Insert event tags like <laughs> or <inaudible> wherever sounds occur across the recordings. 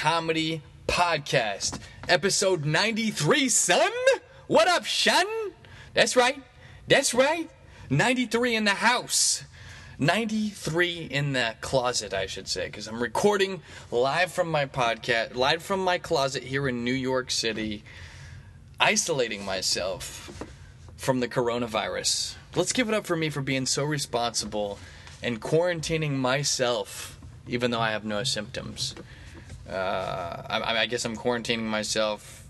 Comedy Podcast, episode 93, son. What up, son? That's right. That's right. 93 in the house. 93 in the closet, I should say, because I'm recording live from my podcast, live from my closet here in New York City, isolating myself from the coronavirus. Let's give it up for me for being so responsible and quarantining myself, even though I have no symptoms. Uh, I, I guess I'm quarantining myself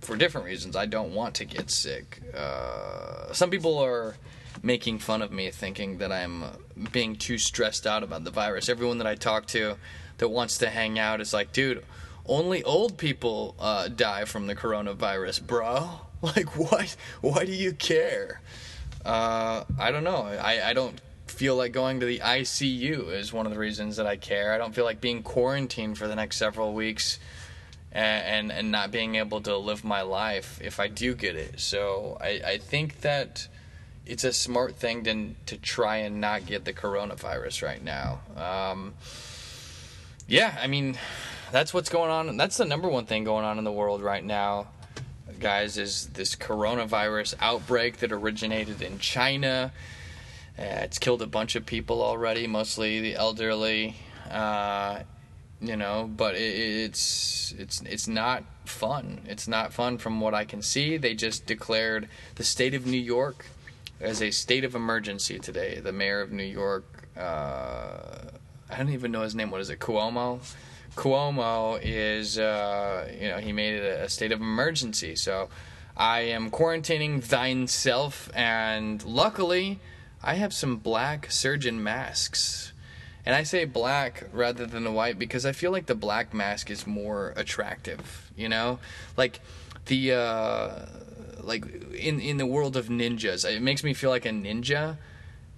for different reasons. I don't want to get sick. Uh, some people are making fun of me, thinking that I'm uh, being too stressed out about the virus. Everyone that I talk to that wants to hang out is like, dude, only old people uh, die from the coronavirus, bro. <laughs> Like, what? Why do you care? Uh, I don't know. I, I don't feel like going to the ICU is one of the reasons that I care. I don't feel like being quarantined for the next several weeks and, and, and not being able to live my life if I do get it. So I, I think that it's a smart thing to, to try and not get the coronavirus right now. Um, yeah, I mean, that's what's going on. That's the number one thing going on in the world right now, guys, is this coronavirus outbreak that originated in China. Uh, it's killed a bunch of people already, mostly the elderly. Uh, you know, but it, it's it's it's not fun. It's not fun from what I can see. They just declared the state of New York as a state of emergency today. The mayor of New York, uh, I don't even know his name. What is it? Cuomo. Cuomo is, uh, you know, he made it a state of emergency. So I am quarantining thyself, and luckily, I have some black surgeon masks. And I say black rather than the white because I feel like the black mask is more attractive, you know? Like the uh like in in the world of ninjas, it makes me feel like a ninja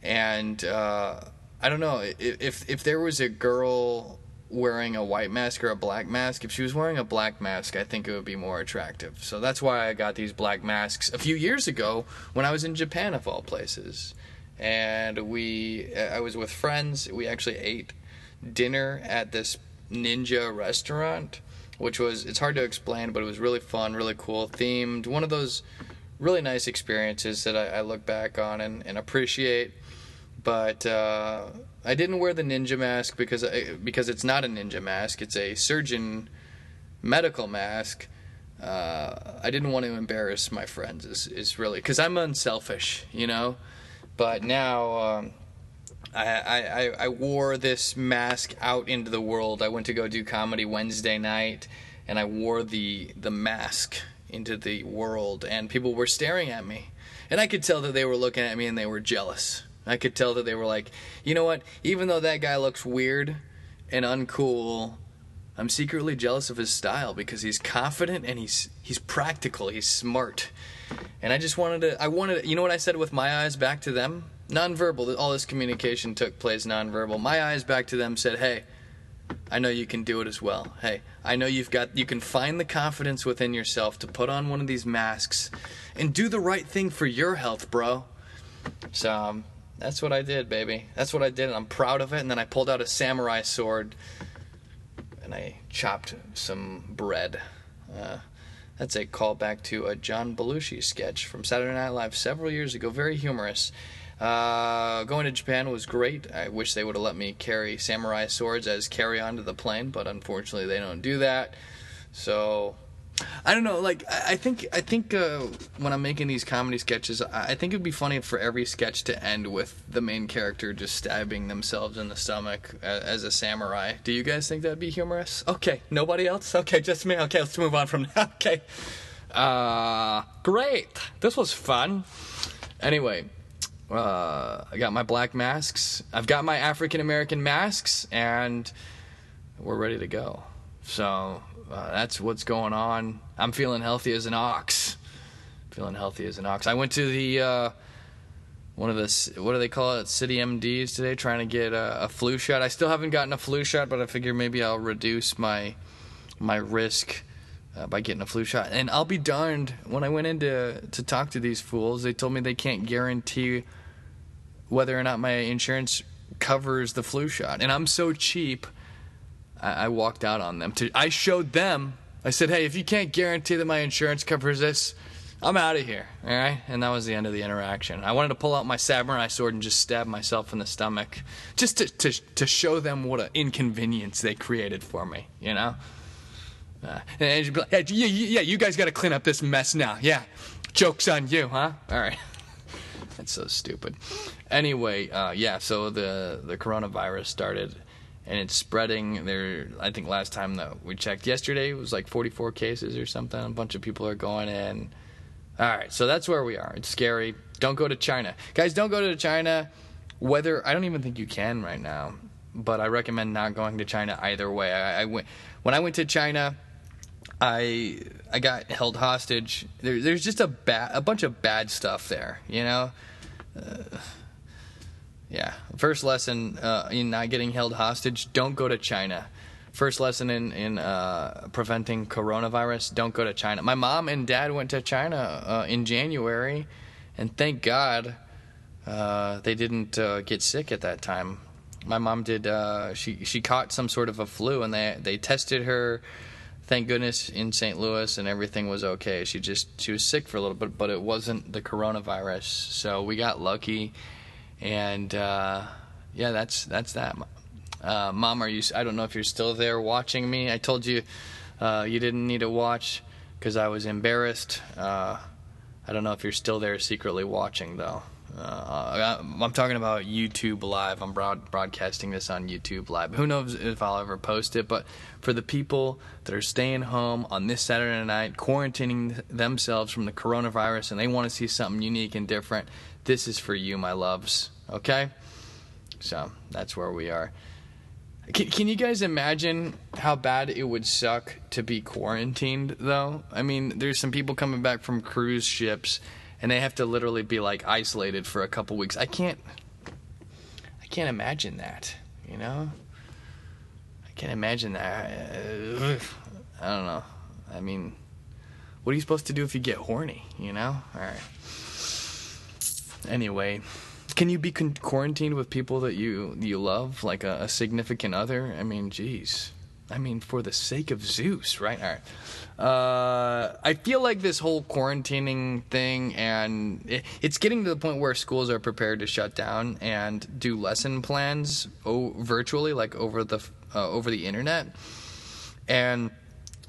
and uh I don't know if if there was a girl wearing a white mask or a black mask, if she was wearing a black mask, I think it would be more attractive. So that's why I got these black masks a few years ago when I was in Japan of all places and we I was with friends. We actually ate dinner at this ninja restaurant, which was it's hard to explain, but it was really fun, really cool, themed. One of those really nice experiences that I, I look back on and, and appreciate. But uh, I didn't wear the ninja mask because I, because it's not a ninja mask; it's a surgeon medical mask. Uh, I didn't want to embarrass my friends. Is is really because I'm unselfish, you know. But now um, I, I, I wore this mask out into the world. I went to go do comedy Wednesday night, and I wore the the mask into the world, and people were staring at me, and I could tell that they were looking at me and they were jealous. I could tell that they were like, you know what? Even though that guy looks weird and uncool, I'm secretly jealous of his style because he's confident and he's he's practical. He's smart. And I just wanted to, I wanted, you know what I said with my eyes back to them? Nonverbal, all this communication took place nonverbal. My eyes back to them said, hey, I know you can do it as well. Hey, I know you've got, you can find the confidence within yourself to put on one of these masks and do the right thing for your health, bro. So, um, that's what I did, baby. That's what I did, and I'm proud of it. And then I pulled out a samurai sword and I chopped some bread. Uh, that's a callback to a John Belushi sketch from Saturday Night Live several years ago. Very humorous. Uh, going to Japan was great. I wish they would have let me carry samurai swords as carry on to the plane, but unfortunately they don't do that. So I don't know. Like I think I think uh, when I'm making these comedy sketches, I think it'd be funny for every sketch to end with the main character just stabbing themselves in the stomach as, a samurai. Do you guys think that'd be humorous? Okay, nobody else. Okay, just me. Okay, let's move on from that. <laughs> Okay. Uh, great. This was fun. Anyway, uh, I got my black masks. I've got my African American masks, and we're ready to go. So uh, that's what's going on. I'm feeling healthy as an ox. Feeling healthy as an ox. I went to the uh, one of the what do they call it? City MDs today, trying to get a, a, flu shot. I still haven't gotten a flu shot, but I figure maybe I'll reduce my my risk uh, by getting a flu shot. And I'll be darned when I went in to to talk to these fools. They told me they can't guarantee whether or not my insurance covers the flu shot, and I'm so cheap. I, I walked out on them. To I showed them. I said, "Hey, if you can't guarantee that my insurance covers this." I'm out of here. All right. And that was the end of the interaction. I wanted to pull out my samurai sword and just stab myself in the stomach, just to to, to show them what an inconvenience they created for me. You know. Uh, and she'd be like, hey, yeah, yeah, you guys got to clean up this mess now. Yeah. Joke's on you, huh? All right. <laughs> That's so stupid. Anyway, uh, yeah, so the, the coronavirus started and it's spreading. There, I think last time that we checked yesterday it was like 44 cases or something. A bunch of people are going in. All right, so that's where we are. It's scary. Don't go to China, guys. Don't go to China. Whether I don't even think you can right now, but I recommend not going to China either way. I, I went when I went to China. I I got held hostage. There, there's just a ba- a bunch of bad stuff there, you know. Uh, yeah, first lesson uh, in not getting held hostage: don't go to China. First lesson in in uh, preventing coronavirus: don't go to China. My mom and dad went to China uh, in January, and thank God uh, they didn't uh, get sick at that time. My mom did. she she caught some sort of a flu, and they they tested her thank goodness in St. Louis and everything was okay. She just she was sick for a little bit, but it wasn't the coronavirus. So we got lucky, and uh, yeah, that's that's that. Uh, Mom, are you? I don't know if you're still there watching me. I told you uh, you didn't need to watch because I was embarrassed. Uh, I don't know if you're still there secretly watching though. Uh, I'm talking about YouTube Live. I'm broad- broadcasting this on YouTube Live. Who knows if I'll ever post it, but for the people that are staying home on this Saturday night, quarantining themselves from the coronavirus, and they want to see something unique and different, this is for you, my loves. Okay? So that's where we are. Can, can you guys imagine how bad it would suck to be quarantined, though? I mean, there's some people coming back from cruise ships and they have to literally be like isolated for a couple weeks. I can't I can't imagine that, you know? I can't imagine that. I don't know. I mean, what are you supposed to do if you get horny, you know? All right. Anyway, can you be con- quarantined with people that you you love, like a, a significant other? I mean, geez. I mean, for the sake of Zeus, right? All right. Uh, I feel like this whole quarantining thing, and it, it's getting to the point where schools are prepared to shut down and do lesson plans o- virtually, like over the uh, over the internet, and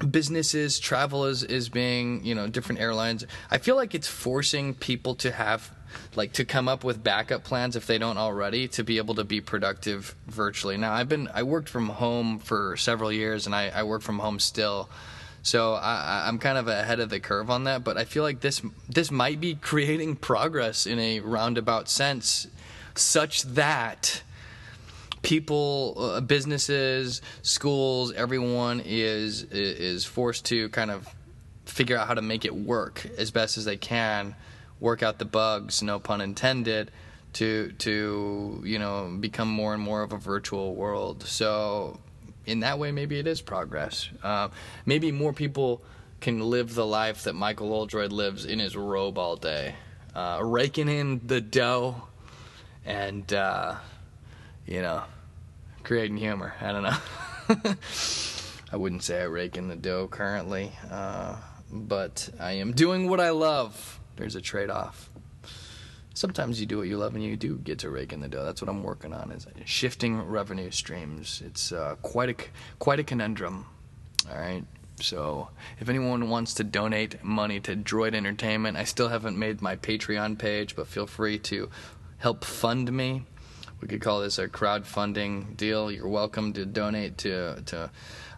businesses travel is is being you know different airlines. I feel like it's forcing people to have like to come up with backup plans if they don't already to be able to be productive virtually. Now I've been I worked from home for several years and I, I work from home still. So I, I'm kind of ahead of the curve on that, but I feel like this this might be creating progress in a roundabout sense, such that people, uh, businesses, schools, everyone is is forced to kind of figure out how to make it work as best as they can, work out the bugs, no pun intended, to to you know become more and more of a virtual world. So in that way, maybe it is progress. Uh, maybe more people can live the life that Michael Oldroyd lives in his robe all day, uh, raking in the dough, and uh, you know, creating humor. I don't know. <laughs> I wouldn't say I rake in the dough currently, uh, but I am doing what I love. There's a trade-off sometimes you do what you love and you do get to rake in the dough. That's what I'm working on is shifting revenue streams. It's uh, quite a quite a conundrum. All right. So if anyone wants to donate money to Droid Entertainment, I still haven't made my Patreon page, but feel free to help fund me. We could call this a crowdfunding deal. You're welcome to donate to to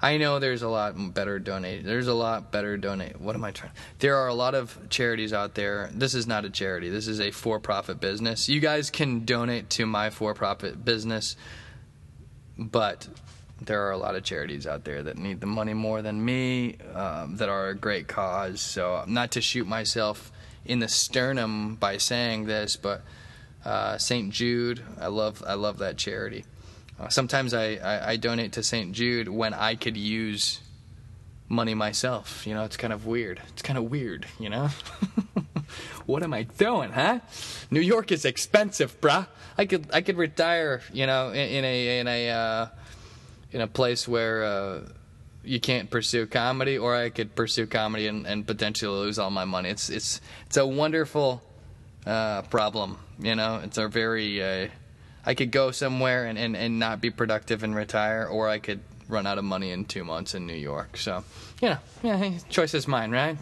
I know there's a lot better donate. There's a lot better donate. What am I trying? There are a lot of charities out there. This is not a charity. This is a for-profit business. You guys can donate to my for-profit business, but there are a lot of charities out there that need the money more than me, um, that are a great cause. So, not to shoot myself in the sternum by saying this, but uh, St. Jude, I love, I love that charity. Uh, sometimes I, I, I donate to St. Jude when I could use money myself. You know, it's kind of weird. It's kind of weird, you know? <laughs> what am I doing, huh? New York is expensive, bruh. I could I could retire, you know, in, in a in a uh, in a place where uh, you can't pursue comedy, or I could pursue comedy and, and potentially lose all my money. It's it's it's a wonderful uh, problem, you know. It's a very uh, I could go somewhere and, and, and not be productive and retire, or I could run out of money in two months in New York. So, you know, yeah, choice is mine, right?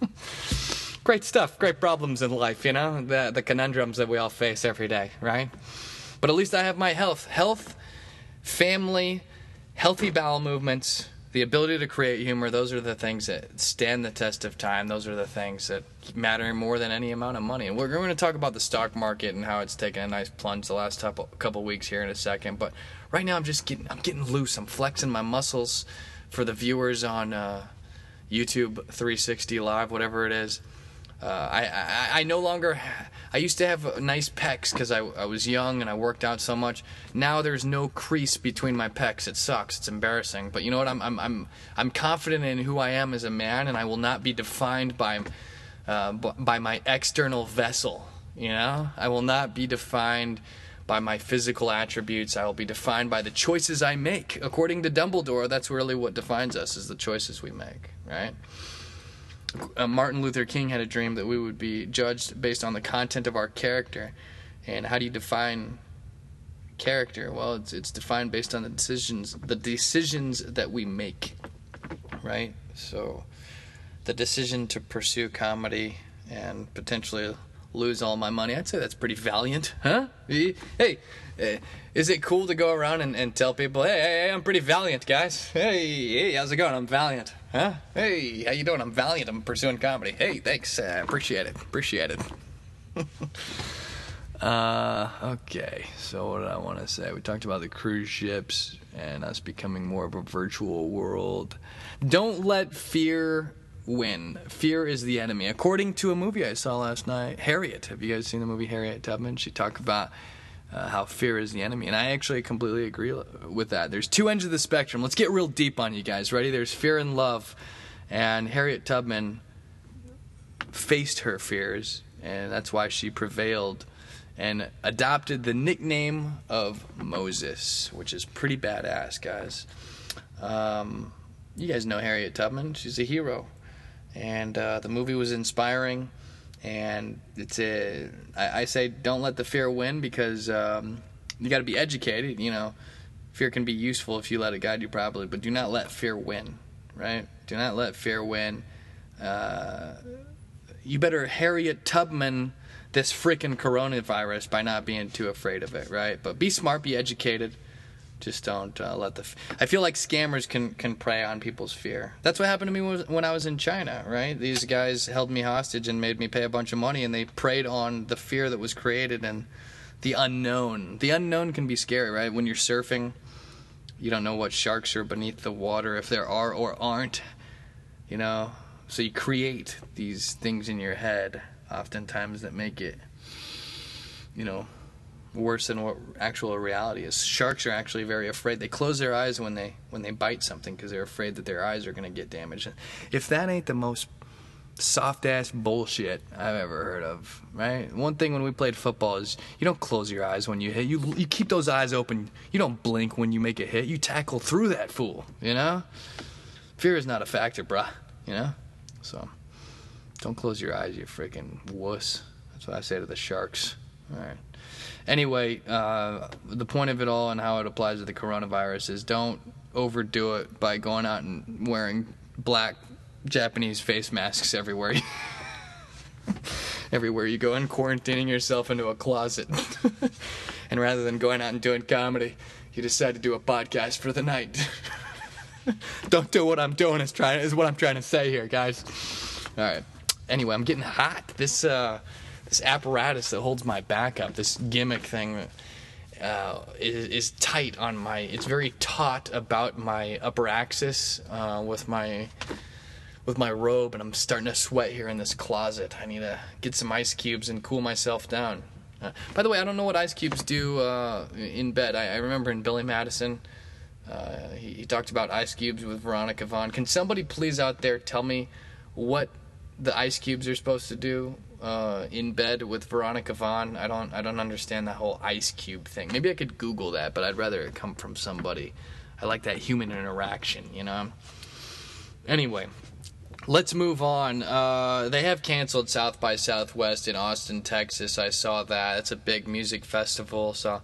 <laughs> great stuff, great problems in life, you know, the the conundrums that we all face every day, right? But at least I have my health, health, family, healthy bowel movements, the ability to create humor. Those are the things that stand the test of time. Those are the things that matter more than any amount of money. And we're going to talk about the stock market and how it's taken a nice plunge the last couple weeks here in a second. But right now, I'm just getting I'm getting loose. I'm flexing my muscles for the viewers on uh, YouTube 360 Live, whatever it is. Uh, I, I, I no longer. I used to have nice pecs because I, I was young and I worked out so much. Now there's no crease between my pecs. It sucks. It's embarrassing. But you know what? I'm I'm I'm I'm confident in who I am as a man, and I will not be defined by uh, by my external vessel. You know, I will not be defined by my physical attributes. I will be defined by the choices I make. According to Dumbledore, that's really what defines us: is the choices we make. Right uh, Martin Luther King had a dream that we would be judged based on the content of our character. And how do you define character? Well, it's it's defined based on the decisions the decisions that we make, right? So, the decision to pursue comedy and potentially lose all my money. I'd say that's pretty valiant, <laughs> huh? Hey, eh, is it cool to go around and, and tell people, hey, hey, I'm pretty valiant, guys. Hey, hey, how's it going? I'm valiant. Huh? Hey, how you doing? I'm valiant. I'm pursuing comedy. Hey, thanks. Uh, appreciate it. Appreciate it. <laughs> uh, okay. So what did I want to say? We talked about the cruise ships and us becoming more of a virtual world. Don't let fear win. Fear is the enemy. According to a movie I saw last night, Harriet. Have you guys seen the movie Harriet Tubman? She talked about uh, how fear is the enemy. And I actually completely agree with that. There's two ends of the spectrum. Let's get real deep on you guys. Ready? There's fear and love. And Harriet Tubman faced her fears, and that's why she prevailed and adopted the nickname of Moses, which is pretty badass, guys. Um, you guys know Harriet Tubman. She's a hero. And uh, the movie was inspiring and it's a I, I say don't let the fear win because um, you got to be educated. You know, fear can be useful if you let it guide you properly, but do not let fear win. Right? Do not let fear win. Uh, you better Harriet Tubman this freaking coronavirus by not being too afraid of it, right? But be smart, be educated just don't uh, let the. F- I feel like scammers can can prey on people's fear. That's what happened to me when I was in China. Right, these guys held me hostage and made me pay a bunch of money, and they preyed on the fear that was created and the unknown. The unknown can be scary, right? When you're surfing, you don't know what sharks are beneath the water, if there are or aren't. You know, so you create these things in your head, oftentimes that make it, you know, worse than what actual reality is. Sharks are actually very afraid. They close their eyes when they when they bite something because they're afraid that their eyes are going to get damaged. If that ain't the most soft ass bullshit I've ever heard of, right? One thing when we played football is you don't close your eyes when you hit. You you keep those eyes open. You don't blink when you make a hit. You tackle through that fool, you know? Fear is not a factor, bruh, you know? So don't close your eyes, you freaking wuss. That's what I say to the sharks. All right anyway, uh, the point of it all and how it applies to the coronavirus is don't overdo it by going out and wearing black Japanese face masks everywhere. <laughs> everywhere you go and quarantining yourself into a closet. <laughs> and rather than going out and doing comedy, you decide to do a podcast for the night. <laughs> Don't do what I'm doing is trying is what I'm trying to say here, guys. All right. Anyway, I'm getting hot. This uh this apparatus that holds my back up, this gimmick thing. uh, is, is tight on my. It's very taut about my upper axis uh, with my with my robe, and I'm starting to sweat here in this closet. I need to get some ice cubes and cool myself down. Uh, by the way, I don't know what ice cubes do uh, in bed. I, I remember in Billy Madison, uh, he, he talked about ice cubes with Veronica Vaughn. Can somebody please out there tell me what the ice cubes are supposed to do uh, in bed with Veronica Vaughn. I don't I don't understand that whole ice cube thing. Maybe I could Google that, but I'd rather it come from somebody. I like that human interaction, you know. Anyway, let's move on. Uh, they have canceled South by Southwest in Austin, Texas. I saw that. It's a big music festival, so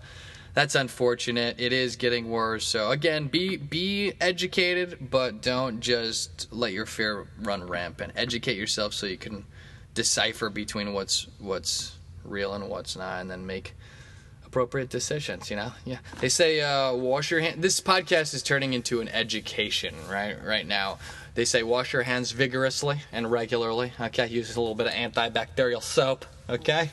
that's unfortunate. It is getting worse. So again, be be educated, but don't just let your fear run rampant. Educate yourself so you can decipher between what's what's real and what's not, and then make appropriate decisions. You know, yeah. They say uh, wash your hands. This podcast is turning into an education right right now. They say wash your hands vigorously and regularly. Okay, use a little bit of antibacterial soap. Okay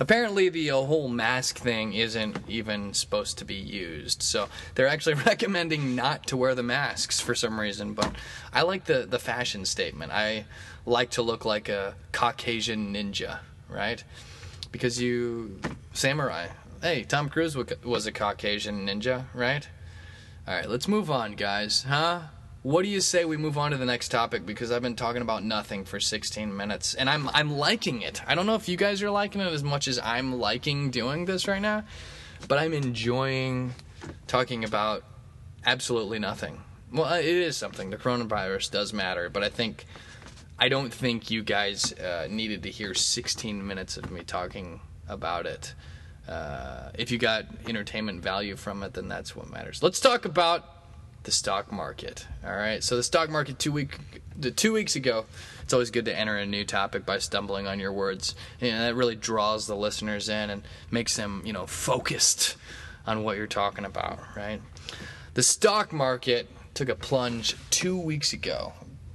apparently the uh, whole mask thing isn't even supposed to be used. So they're actually <laughs> recommending not to wear the masks for some reason. But I like the the fashion statement. I like to look like a Caucasian ninja, right? Because you samurai. Hey, Tom Cruise was a Caucasian ninja, right? All right, let's move on, guys. Huh? What do you say we move on to the next topic because I've been talking about nothing for 16 minutes and I'm I'm liking it. I don't know if you guys are liking it as much as I'm liking doing this right now, but I'm enjoying talking about absolutely nothing. Well, it is something. The coronavirus does matter, but I think I don't think you guys uh, needed to hear 16 minutes of me talking about it. Uh, if you got entertainment value from it, then that's what matters. Let's talk about the stock market. All right. So the stock market two week the two weeks ago. It's always good to enter a new topic by stumbling on your words. You know, that really draws the listeners in and makes them you know focused on what you're talking about. Right. The stock market took a plunge two weeks ago.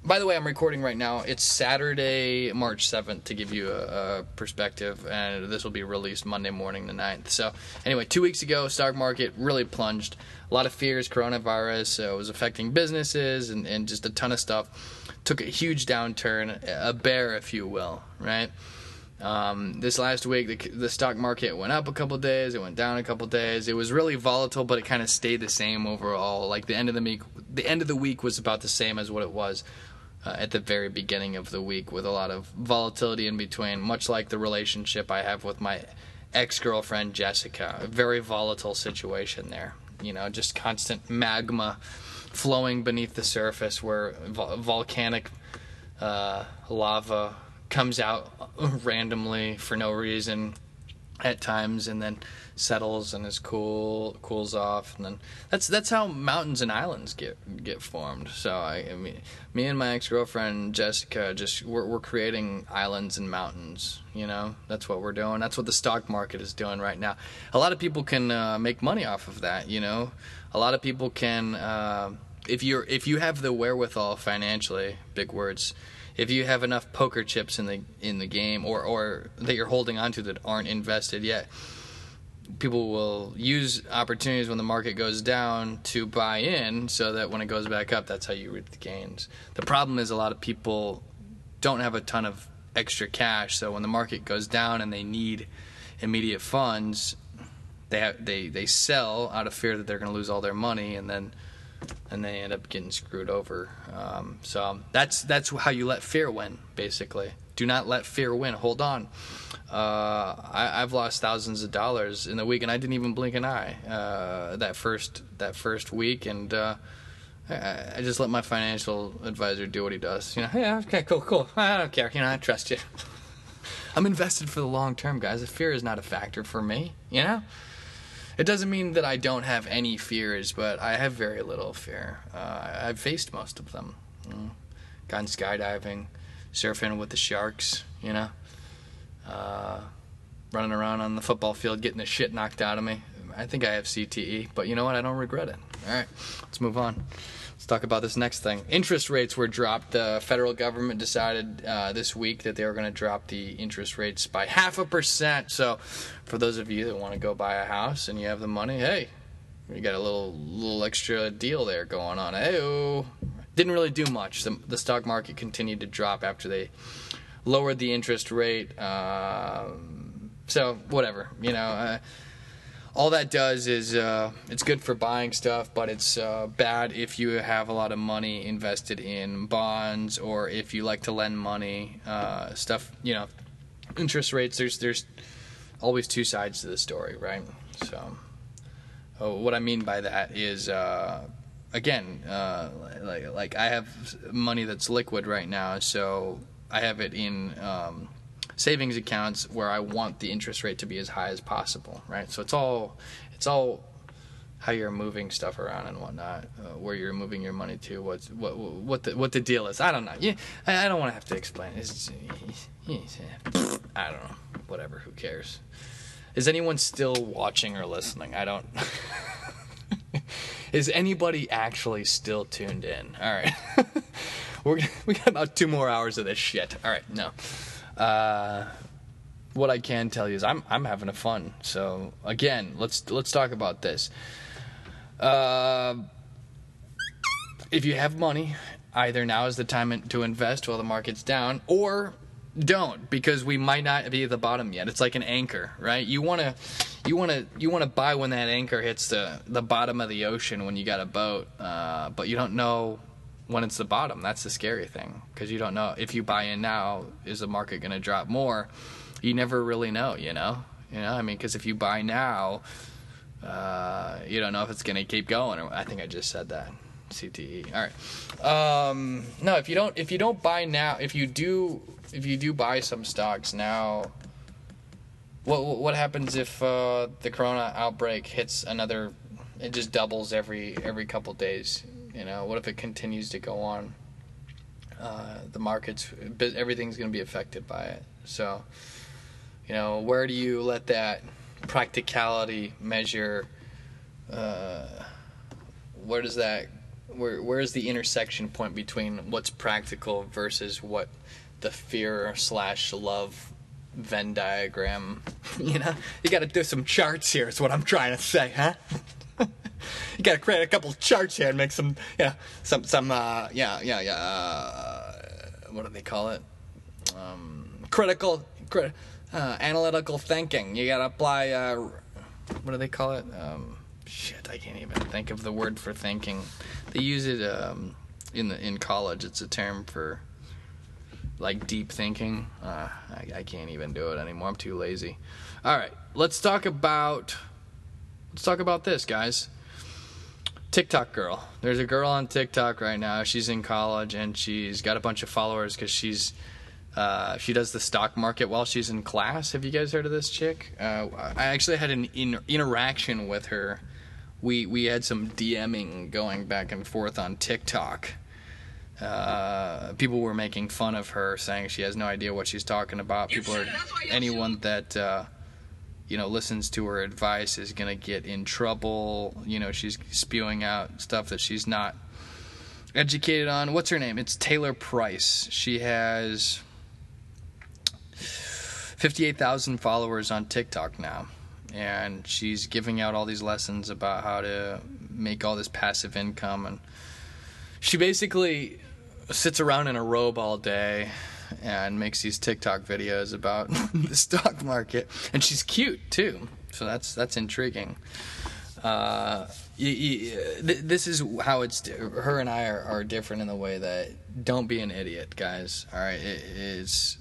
By the way, I'm recording right now. It's Saturday, March 7th, to give you a, a, perspective, and this will be released Monday morning, the 9th. So, anyway, two weeks ago, stock market really plunged a lot of fears, coronavirus so it was affecting businesses and, and just a ton of stuff. Took a huge downturn, a bear, if you will, right? Um, this last week, the, the, stock market went up a couple days, it went down a couple days. It was really volatile, but it kind of stayed the same overall. Like the end of the week, the end of the week was about the same as what it was uh, at the very beginning of the week, with a lot of volatility in between. Much like the relationship I have with my ex girlfriend Jessica, a very volatile situation there you know, just constant magma flowing beneath the surface where vo- volcanic uh, lava comes out randomly for no reason at times and then settles and is cool cools off. And then that's that's how mountains and islands get get formed. So i, I mean me and my ex-girlfriend jessica just we're, we're creating islands and mountains you know? That's what we're doing. That's what the stock market is doing right now. A lot of people can uh, make money off of that you know? A lot of people can uh, if you're if you have the wherewithal financially big words if you have enough poker chips in the in the game or or that you're holding onto that aren't invested yet people will use opportunities when the market goes down to buy in so that when it goes back up that's how you reap the gains. The problem is a lot of people don't have a ton of extra cash so when the market goes down and they need immediate funds they have, they they sell out of fear that they're going to lose all their money and then and they end up getting screwed over um, so that's that's how you let fear win basically do not let fear win hold on uh, I, have lost thousands of dollars in the week, and I didn't even blink an eye uh, that first that first week, and uh, I, I, just let my financial advisor do what he does. You know, yeah, okay, cool, cool. I don't care. You know, I trust you. <laughs> I'm invested for the long term, guys. The fear is not a factor for me. You know, it doesn't mean that I don't have any fears, but I have very little fear. Uh, I've faced most of them. You know, gone skydiving, surfing with the sharks. You know uh, running around on the football field getting the shit knocked out of me. I think I have CTE, but you know what? I don't regret it. All right, let's move on. let's talk about this next thing. Interest rates were dropped. The federal government decided uh, this week that they were going to drop the interest rates by half a percent. So, for those of you that want to go buy a house and you have the money, hey, you got a little little extra deal there going on. Hey, didn't really do much. The, the, stock market continued to drop after they lowered the interest rate. Um, so whatever, you know. Uh, all that does is uh, it's good for buying stuff, but it's uh, bad if you have a lot of money invested in bonds or if you like to lend money. Uh, stuff, you know, interest rates. There's there's always two sides to the story, right? So, oh, what I mean by that is, uh, again, uh, like like I have money that's liquid right now, so I have it in. Um, savings accounts where I want the interest rate to be as high as possible, right? So it's all it's all how you're moving stuff around and whatnot, uh, where you're moving your money to, what's what what the what the deal is. I don't know. Yeah, I, don't want to have to explain. It's, <laughs> I don't know. Whatever. Who cares? Is anyone still watching or listening? I don't. <laughs> is anybody actually still tuned in? All right. <laughs> We're we got about two more hours of this shit. All right. No. Uh, what I can tell you is I'm I'm having a fun. So again, let's let's talk about this. Uh, if you have money, either now is the time to invest while the market's down, or don't because we might not be at the bottom yet. It's like an anchor, right? You want to you want to you want to buy when that anchor hits the the bottom of the ocean when you got a boat, uh, but you don't know when it's the bottom. That's the scary thing because you don't know if you buy in now, is the market going to drop more? You never really know, you know. You know, I mean, because if you buy now, uh, you don't know if it's going to keep going. I think I just said that. CTE. All right. Um, no, if you don't, if you don't buy now, if you do, if you do buy some stocks now, what what happens if uh, the corona outbreak hits another? It just doubles every every couple days. You know, what if it continues to go on? Uh, the markets, everything's going to be affected by it. So, you know, where do you let that practicality measure? Uh, where does that? Where where is the intersection point between what's practical versus what the fear slash love Venn diagram? <laughs> You know, you got to do some charts here. Is what I'm trying to say, huh? <laughs> you got to create a couple charts here and make some, yeah, some, some, uh, yeah, yeah, yeah. Uh, what do they call it? Um, critical, crit, uh, analytical thinking. You got to apply. Uh, what do they call it? Um, shit, I can't even think of the word for thinking. They use it um, in the in college. It's a term for like deep thinking. Uh, I, I can't even do it anymore. I'm too lazy. All right, let's talk about let's talk about this, guys. TikTok girl. There's a girl on TikTok right now. She's in college and she's got a bunch of followers because she's uh, she does the stock market while she's in class. Have you guys heard of this chick? Uh, I actually had an in- interaction with her. We we had some DMing going back and forth on TikTok. Uh, people were making fun of her, saying she has no idea what she's talking about. People are anyone that uh, you know listens to her advice is going to get in trouble. You know she's spewing out stuff that she's not educated on. What's her name? It's taylor price. She has 58,000 followers on TikTok now and she's giving out all these lessons about how to make all this passive income. And she basically sits around in a robe all day and makes these TikTok videos about <laughs> the stock market, and she's cute too. So that's that's intriguing. Uh, you, you, th- this is how it's. Her and I are, are, different in the way that don't be an idiot, guys. All right, it is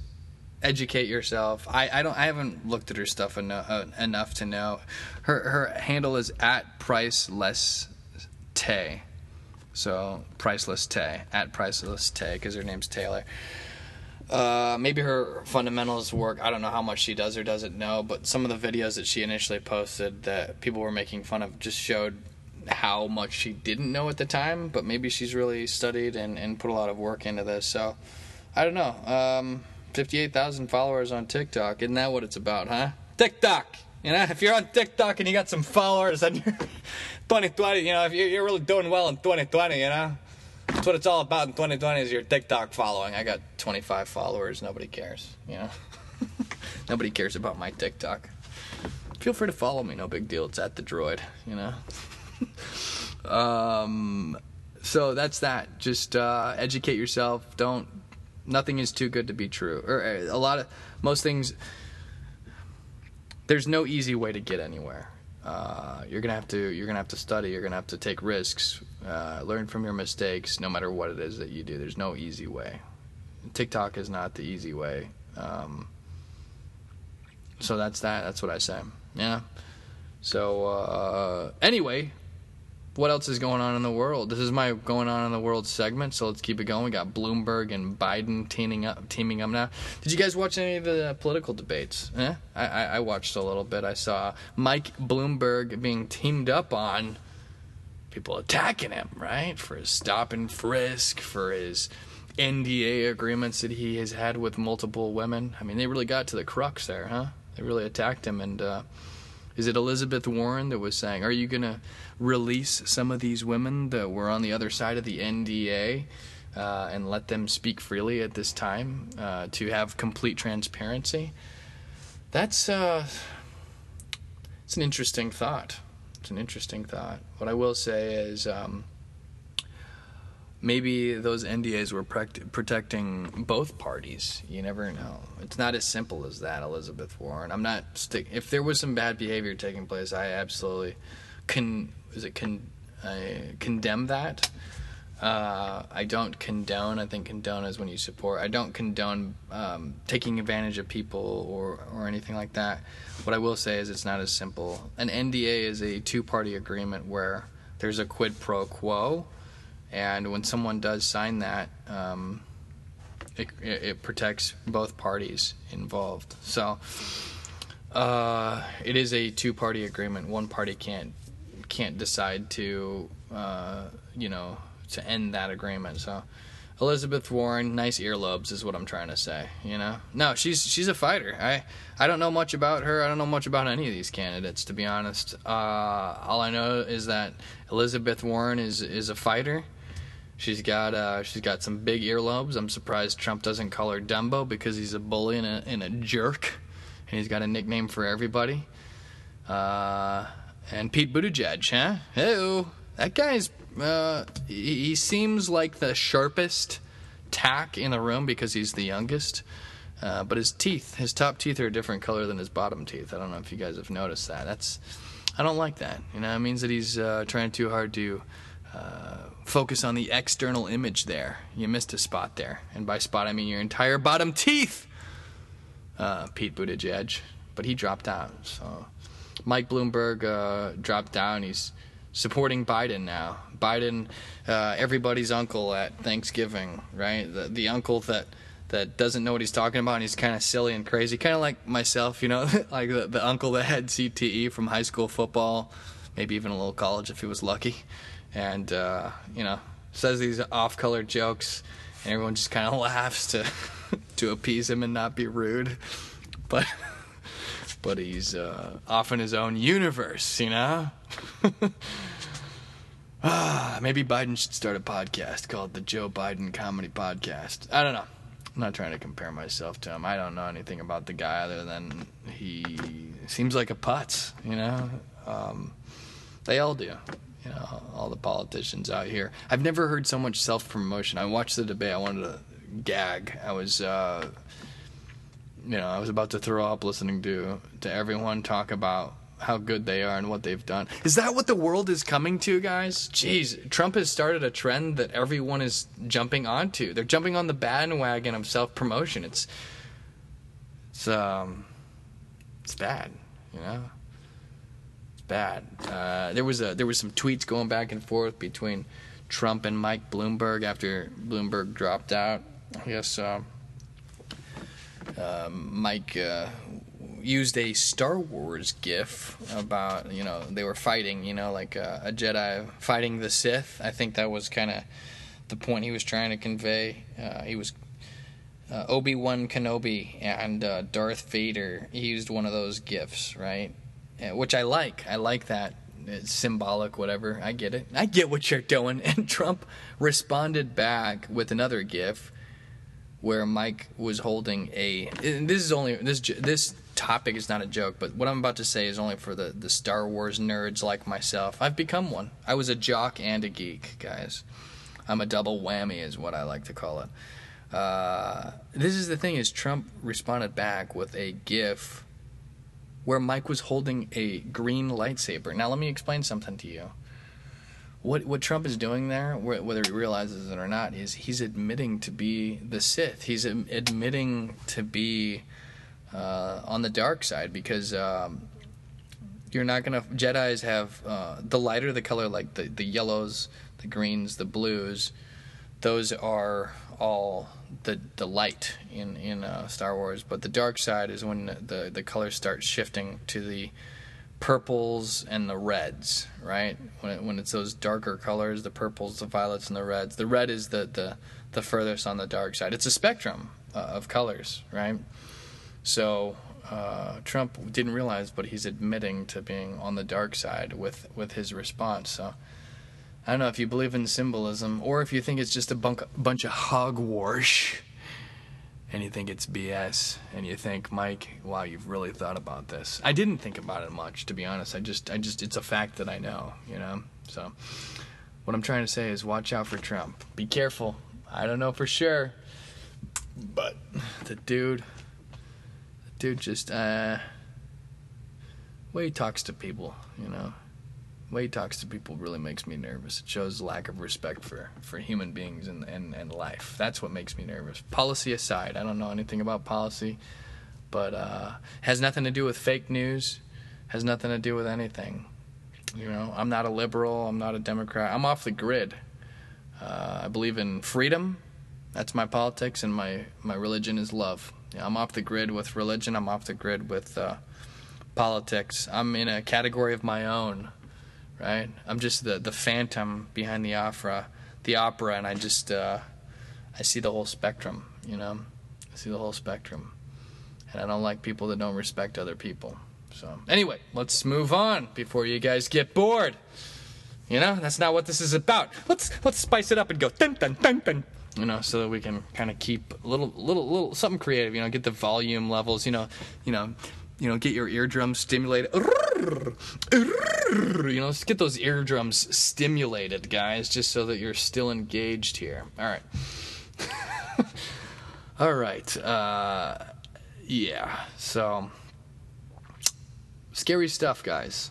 educate yourself. I, I don't. I haven't looked at her stuff enough, uh, enough to know. Her her handle is at priceless tay. So priceless tay at priceless tay because her name's Taylor. Uh, maybe her fundamentals work. I don't know how much she does or doesn't know, but some of the videos that she initially posted that people were making fun of just showed how much she didn't know at the time, but maybe she's really studied and, and put a lot of work into this. So, I don't know. Um, 58,000 followers on TikTok. Isn't that what it's about, huh? TikTok! You know, if you're on TikTok and you got some followers and you're <laughs> 2020, you know, if you're, really doing well in 2020, you know, that's what it's all about in 2020 is your TikTok following. I got 25 followers. Nobody cares, you know. <laughs> Nobody cares about my TikTok. Feel free to follow me. No big deal. It's at the droid, you know. <laughs> um, so that's that. Just uh, educate yourself. Don't. Nothing is too good to be true. Or uh, a lot of most things. There's no easy way to get anywhere. Uh, you're gonna have to. You're gonna have to study. You're gonna have to take risks. Uh, learn from your mistakes. No matter what it is that you do, there's no easy way. TikTok is not the easy way. Um, so that's that. That's what I say. Yeah. So uh, anyway, what else is going on in the world? This is my going on in the world segment. So let's keep it going. We got Bloomberg and Biden teaming up. Teaming up now. Did you guys watch any of the political debates? Eh? I, I, I watched a little bit. I saw Mike Bloomberg being teamed up on people attacking him, right, for his stop and frisk, for his NDA agreements that he has had with multiple women. I mean, they really got to the crux there, huh? They really attacked him. And uh, is it Elizabeth Warren that was saying, "Are you going to release some of these women that were on the other side of the NDA uh, and let them speak freely at this time uh, to have complete transparency?" That's uh, it's an interesting thought. It's an interesting thought. What I will say is. Um, maybe those NDAs were protecting both parties. You never know. It's not as simple as that, Elizabeth Warren. I'm not stick. If there was some bad behavior taking place, I absolutely can. Is it can I condemn that? Uh, I don't condone. I think condone is when you support. I don't condone um, taking advantage of people or or anything like that. What I will say is it's not as simple. An NDA is a two-party agreement where there's a quid pro quo and when someone does sign that, um, it, it, protects both parties involved. So uh, it is a two-party agreement. One party can't can't decide to uh, you know to end that agreement. So Elizabeth Warren, nice earlobes is what I'm trying to say. You know, no, she's she's a fighter. I I don't know much about her. I don't know much about any of these candidates, to be honest. Uh, all I know is that Elizabeth Warren is is a fighter. She's got uh, she's got some big earlobes. I'm surprised Trump doesn't call her Dumbo because he's a bully and a, and a jerk, and he's got a nickname for everybody. Uh, and Pete Buttigieg, huh? Hey, that guy's uh, he, he seems like the sharpest tack in the room because he's the youngest. Uh, but his teeth, his top teeth are a different color than his bottom teeth. I don't know if you guys have noticed that. That's, I don't like that. You know, it means that he's uh, trying too hard to uh, focus on the external image there. You missed a spot there. And by spot, I mean your entire bottom teeth, uh, Pete Buttigieg. But he dropped out. So Mike Bloomberg uh, dropped down. He's supporting Biden now. Biden, uh, everybody's uncle at Thanksgiving, right? The, the uncle that that doesn't know what he's talking about and he's kind of silly and crazy, kind of like myself, you know, <laughs> like the, the uncle that had CTE from high school football, maybe even a little college if he was lucky and uh, you know says these off-color jokes, and everyone just kind of <laughs> laughs to <laughs> to appease him and not be rude, but <laughs> but he's uh, off in his own universe, you know. ah, maybe Biden should start a podcast called the Joe Biden Comedy Podcast. I don't know. I'm not trying to compare myself to him. I don't know anything about the guy other than he seems like a putz, you know. Um, they all do you know, all the politicians out here. I've never heard so much self promotion. I watched the debate. I wanted to gag. I was, uh, you know, I was about to throw up listening to to everyone talk about how good they are and what they've done. Is that what the world is coming to, guys? Jeez, Trump has started a trend that everyone is jumping onto. They're jumping on the bandwagon of self promotion. It's it's um it's bad, you know bad. Uh, there was a there was some tweets going back and forth between Trump and Mike Bloomberg after Bloomberg dropped out. I guess uh, uh, Mike uh, used a Star Wars gif about you know they were fighting you know like uh, a Jedi fighting the Sith. I think that was kind of the point he was trying to convey. Uh, he was uh, Obi Wan Kenobi and uh, Darth Vader. He used one of those gifs, right? Which I like. I like that It's symbolic, whatever. I get it. I get what you're doing. <laughs> And Trump responded back with another GIF where Mike was holding a. This is only this this topic is not a joke, but what I'm about to say is only for the the Star Wars nerds like myself. I've become one. I was a jock and a geek, guys. I'm a double whammy, is what I like to call it. Uh, this is the thing: is Trump responded back with a GIF where Mike was holding a green lightsaber. Now, let me explain something to you. What what Trump is doing there, whether he realizes it or not, is he's admitting to be the Sith. He's admitting to be uh, on the dark side because um, you're not gonna. Jedi's have uh, the lighter the color, like the the yellows, the greens, the blues. Those are all the the light in in uh, Star Wars, but the dark side is when the the colors start shifting to the purples and the reds, right? When it, when it's those darker colors, the purples, the violets, and the reds. The red is the the the furthest on the dark side. It's a spectrum uh, of colors, right? So uh, Trump didn't realize, but he's admitting to being on the dark side with with his response. So I don't know if you believe in symbolism or if you think it's just a bunk, bunch of hogwash and you think it's BS and you think, Mike, wow, you've really thought about this. I didn't think about it much, to be honest. I just, I just, it's a fact that I know, you know? So what I'm trying to say is watch out for Trump. Be careful. I don't know for sure, but the dude, the dude just, uh, way he talks to people, you know? Way he talks to people really makes me nervous. It shows lack of respect for, for human beings and, and, and life. That's what makes me nervous. Policy aside, I don't know anything about policy, but uh, has nothing to do with fake news, has nothing to do with anything. You know, I'm not a liberal, I'm not a Democrat, I'm off the grid. Uh, I believe in freedom. That's my politics, and my, my religion is love. Yeah, I'm off the grid with religion, I'm off the grid with uh, politics. I'm in a category of my own right? I'm just the the phantom behind the opera, the opera, and I just uh, I see the whole spectrum, you know. I see the whole spectrum, and I don't like people that don't respect other people. So anyway, let's move on before you guys get bored. You know, that's not what this is about. Let's let's spice it up and go dun dun dun dun. You know, so that we can kind of keep a little, little, little something creative. You know, get the volume levels. You know, you know, you know, get your eardrums stimulated. You know, let's get those eardrums stimulated, guys, just so that you're still engaged here. All right. <laughs> All right. Uh, yeah. So, scary stuff, guys.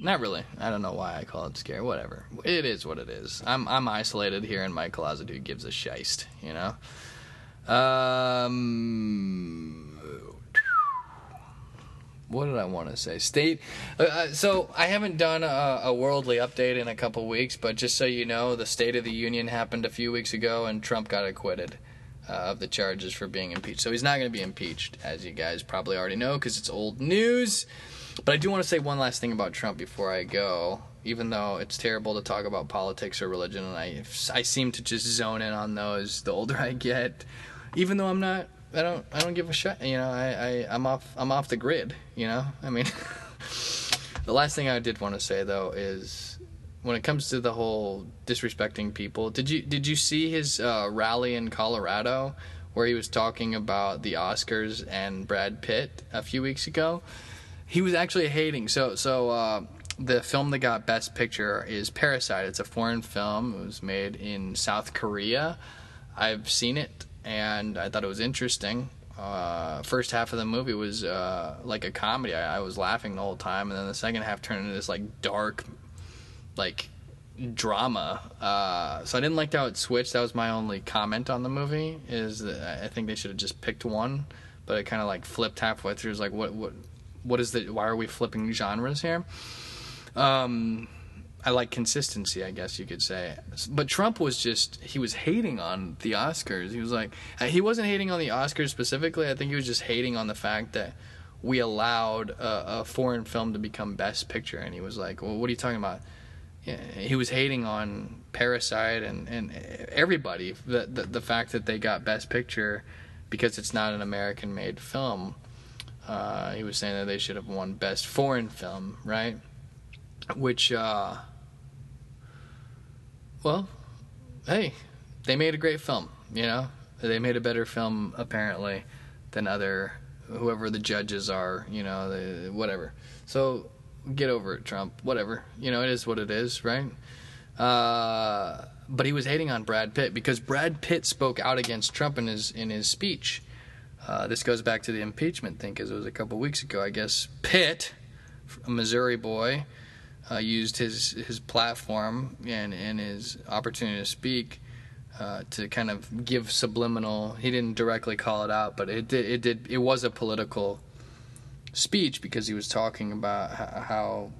Not really. I don't know why I call it scary. Whatever. It is what it is. I'm I'm isolated here in my closet. Who gives a shist? You know. Um what did I want to say? State. Uh, uh, so I haven't done a, a, worldly update in a couple weeks, but just so you know, the State of the Union happened a few weeks ago, and Trump got acquitted uh, of the charges for being impeached. So he's not going to be impeached, as you guys probably already know, because it's old news. But I do want to say one last thing about Trump before I go. Even though it's terrible to talk about politics or religion, and I I seem to just zone in on those the older I get, even though I'm not I don't I don't give a shit. You know, I, I I'm off I'm off the grid. You know, I mean, <laughs> the last thing I did want to say though is when it comes to the whole disrespecting people. Did you did you see his uh, rally in Colorado where he was talking about the Oscars and Brad Pitt a few weeks ago? He was actually hating. So so. Uh, the film that got Best Picture is Parasite. It's a foreign film. It was made in South Korea. I've seen it and I thought it was interesting. Uh, first half of the movie was uh, like a comedy. I, I, was laughing the whole time, and then the second half turned into this like dark, like drama. Uh, so I didn't like how it switched. That was my only comment on the movie. Is that I think they should have just picked one, but it kind of like flipped halfway through. It's like what what what is the? Why are we flipping genres here? Um, I like consistency, I guess you could say. But Trump was just he was hating on the Oscars. He was like uh, he wasn't hating on the Oscars specifically. I think he was just hating on the fact that we allowed a, a foreign film to become Best Picture, and he was like, "Well, what are you talking about?" he was hating on Parasite and and everybody the, the the fact that they got Best Picture because it's not an American-made film. Uh, he was saying that they should have won Best Foreign Film, right? which, uh, well, hey, they made a great film. You know, they made a better film apparently than other whoever the judges are. You know, whatever. So get over it, Trump. Whatever. You know, it is what it is, right? Uh, but he was hating on Brad Pitt because Brad Pitt spoke out against Trump in his in his speech. Uh, this goes back to the impeachment thing because it was a couple weeks ago. I guess Pitt, a Missouri boy, uh, used his his platform and and his opportunity to speak uh, to kind of give subliminal. He didn't directly call it out, but it did. It did. It was a political speech because he was talking about how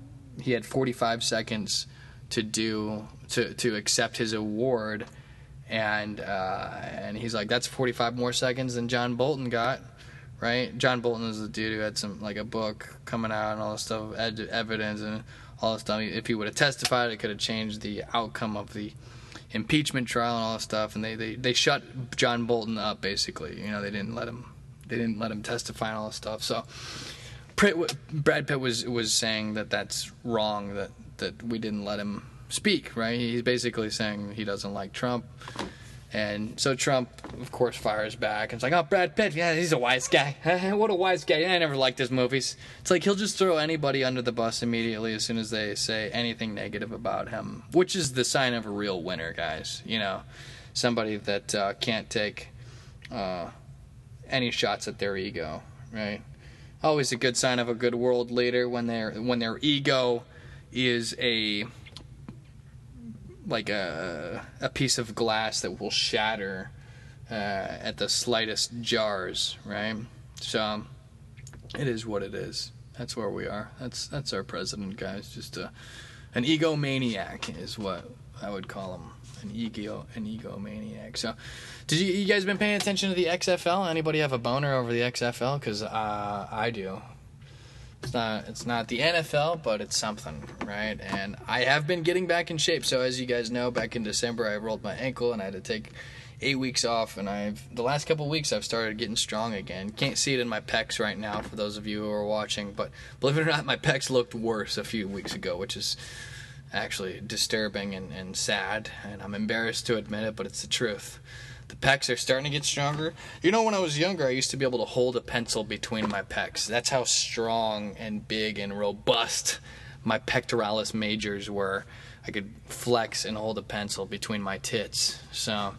he had 45 seconds to do to to accept his award, and uh, and he's like, that's 45 more seconds than John Bolton got. Right, John Bolton is the dude who had some like a book coming out and all this stuff, ed- evidence and all this stuff. If he would have testified, it could have changed the outcome of the impeachment trial and all this stuff. And they, they, they shut John Bolton up basically. You know, they didn't let him they didn't let him testify and all this stuff. So Brad Pitt was was saying that that's wrong. That that we didn't let him speak. Right? He's basically saying he doesn't like Trump. And so Trump, of course, fires back and it's like, "Oh, Brad Pitt, yeah, he's a wise guy. <laughs> what a wise guy. I never liked his movies." It's like he'll just throw anybody under the bus immediately as soon as they say anything negative about him, which is the sign of a real winner, guys. You know, somebody that uh, can't take uh, any shots at their ego, right? Always a good sign of a good world leader when their when their ego is a like a a piece of glass that will shatter uh, at the slightest jars, right? So it is what it is. That's where we are. That's that's our president, guys. Just a an egomaniac is what I would call him. An ego an egomaniac. So, did you you guys been paying attention to the XFL? Anybody have a boner over the XFL? Because uh, I do. It's not it's not the NFL, but it's something, right? And I have been getting back in shape. So as you guys know, back in December I rolled my ankle and I had to take eight weeks off and I've the last couple weeks I've started getting strong again. Can't see it in my pecs right now for those of you who are watching, but believe it or not, my pecs looked worse a few weeks ago, which is actually disturbing and, and sad, and I'm embarrassed to admit it, but it's the truth. The pecs are starting to get stronger. You know, when I was younger, I used to be able to hold a pencil between my pecs. That's how strong and big and robust my pectoralis majors were. I could flex and hold a pencil between my tits. So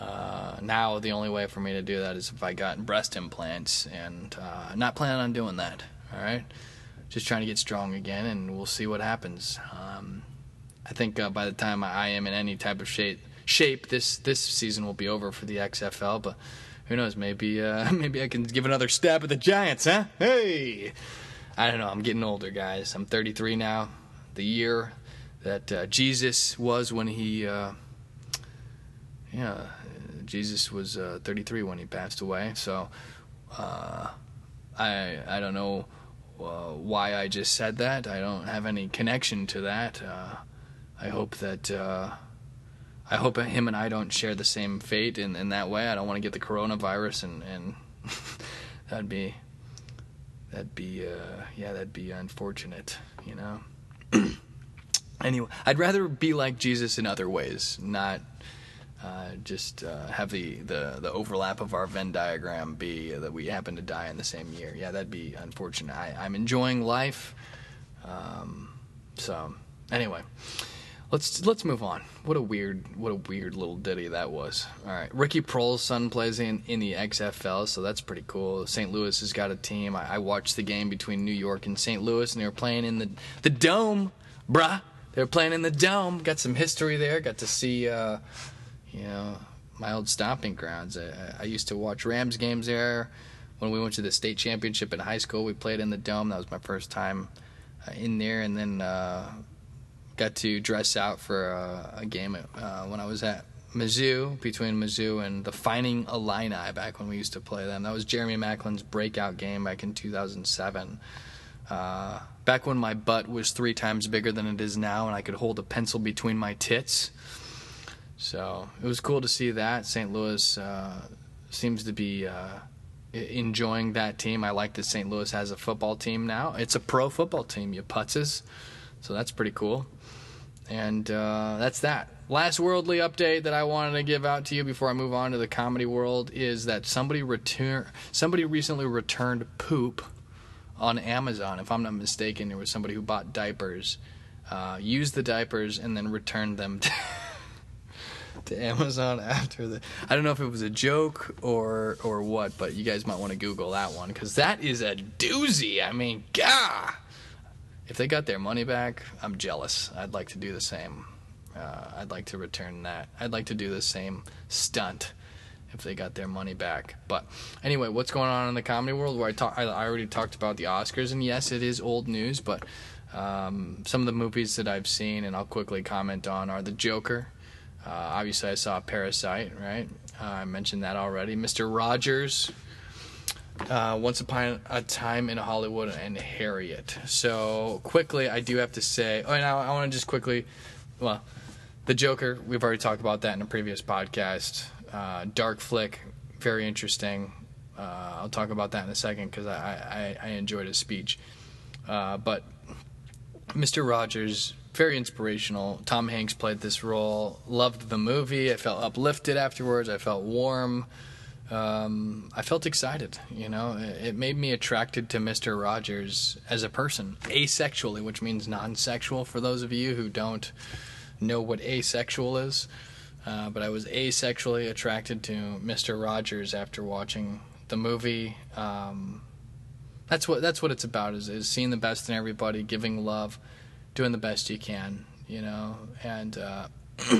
uh, now the only way for me to do that is if I got breast implants, and uh, not planning on doing that. All right, just trying to get strong again, and we'll see what happens. Um, I think uh, by the time I am in any type of shape shape, this this season will be over for the XFL. But who knows? Maybe uh, <laughs> maybe I can give another stab at the Giants, huh? Hey, I don't know. I'm getting older, guys. I'm 33 now. The year that uh, Jesus was when he, uh, yeah, Jesus was uh, 33 when he passed away. So uh, I I don't know uh, why I just said that. I don't have any connection to that. I hope that I hope him and I don't share the same fate in, in that way. I don't want to get the coronavirus, and, and <laughs> that'd be that'd be uh, yeah, that'd be unfortunate, you know. <clears throat> anyway, I'd rather be like Jesus in other ways, not uh, just uh, have the, the the overlap of our Venn diagram be that we happen to die in the same year. Yeah, that'd be unfortunate. I, I'm enjoying life, um, so anyway let's let's move on. What a weird what a weird little ditty that was. All right, Ricky Proehl's son plays in in the XFL, so that's pretty cool. St. Louis has got a team. I, I watched the game between New York and St. Louis, and they were playing in the the dome, bruh. They were playing in the dome. Got some history there. Got to see, uh, you know, my old stomping grounds. I, I used to watch Rams games there. When we went to the state championship in high school, we played in the dome. That was my first time uh, in there, and then. Uh, got to dress out for a, a game at, uh, when I was at Mizzou, between Mizzou and the Fighting Illini back when we used to play them. That was Jeremy Maclin's breakout game back in 2007. Uh, back when my butt was three times bigger than it is now and I could hold a pencil between my tits. So it was cool to see that. St. Louis uh, seems to be uh, enjoying that team. I like that St. Louis has a football team now. It's a pro football team, you putzes. So that's pretty cool. And uh, that's that. Last worldly update that I wanted to give out to you before I move on to the comedy world is that somebody return somebody recently returned poop on Amazon. If I'm not mistaken, there was somebody who bought diapers, uh, used the diapers, and then returned them <laughs> to, to Amazon after the. I don't know if it was a joke or or what, but you guys might want to Google that one because that is a doozy. I mean, gah. If they got their money back, I'm jealous. I'd like to do the same. Uh, I'd like to return that. I'd like to do the same stunt if they got their money back. But anyway, what's going on in the comedy world? Where I talk, I, I already talked about the Oscars, and yes, it is old news. But um, some of the movies that I've seen, and I'll quickly comment on, are The Joker. Uh, obviously, I saw Parasite. Right, uh, I mentioned that already. Mister Rogers. Uh, Once Upon a Time in Hollywood and Harriet. So quickly, I do have to say. Oh, and I, I want to just quickly, well, the Joker. We've already talked about that in a previous podcast. Uh, dark flick, very interesting. Uh, I'll talk about that in a second because I, I, I enjoyed his speech. Uh, but Mr. Rogers, very inspirational. Tom Hanks played this role. Loved the movie. I felt uplifted afterwards. I felt warm. Um, I felt excited. You know, it, made me attracted to Mr. Rogers as a person, asexually, which means non-sexual. For those of you who don't know what asexual is, uh, but I was asexually attracted to Mr. Rogers after watching the movie. Um, that's what that's what it's about is, is seeing the best in everybody, giving love, doing the best you can, you know. And uh, <clears throat>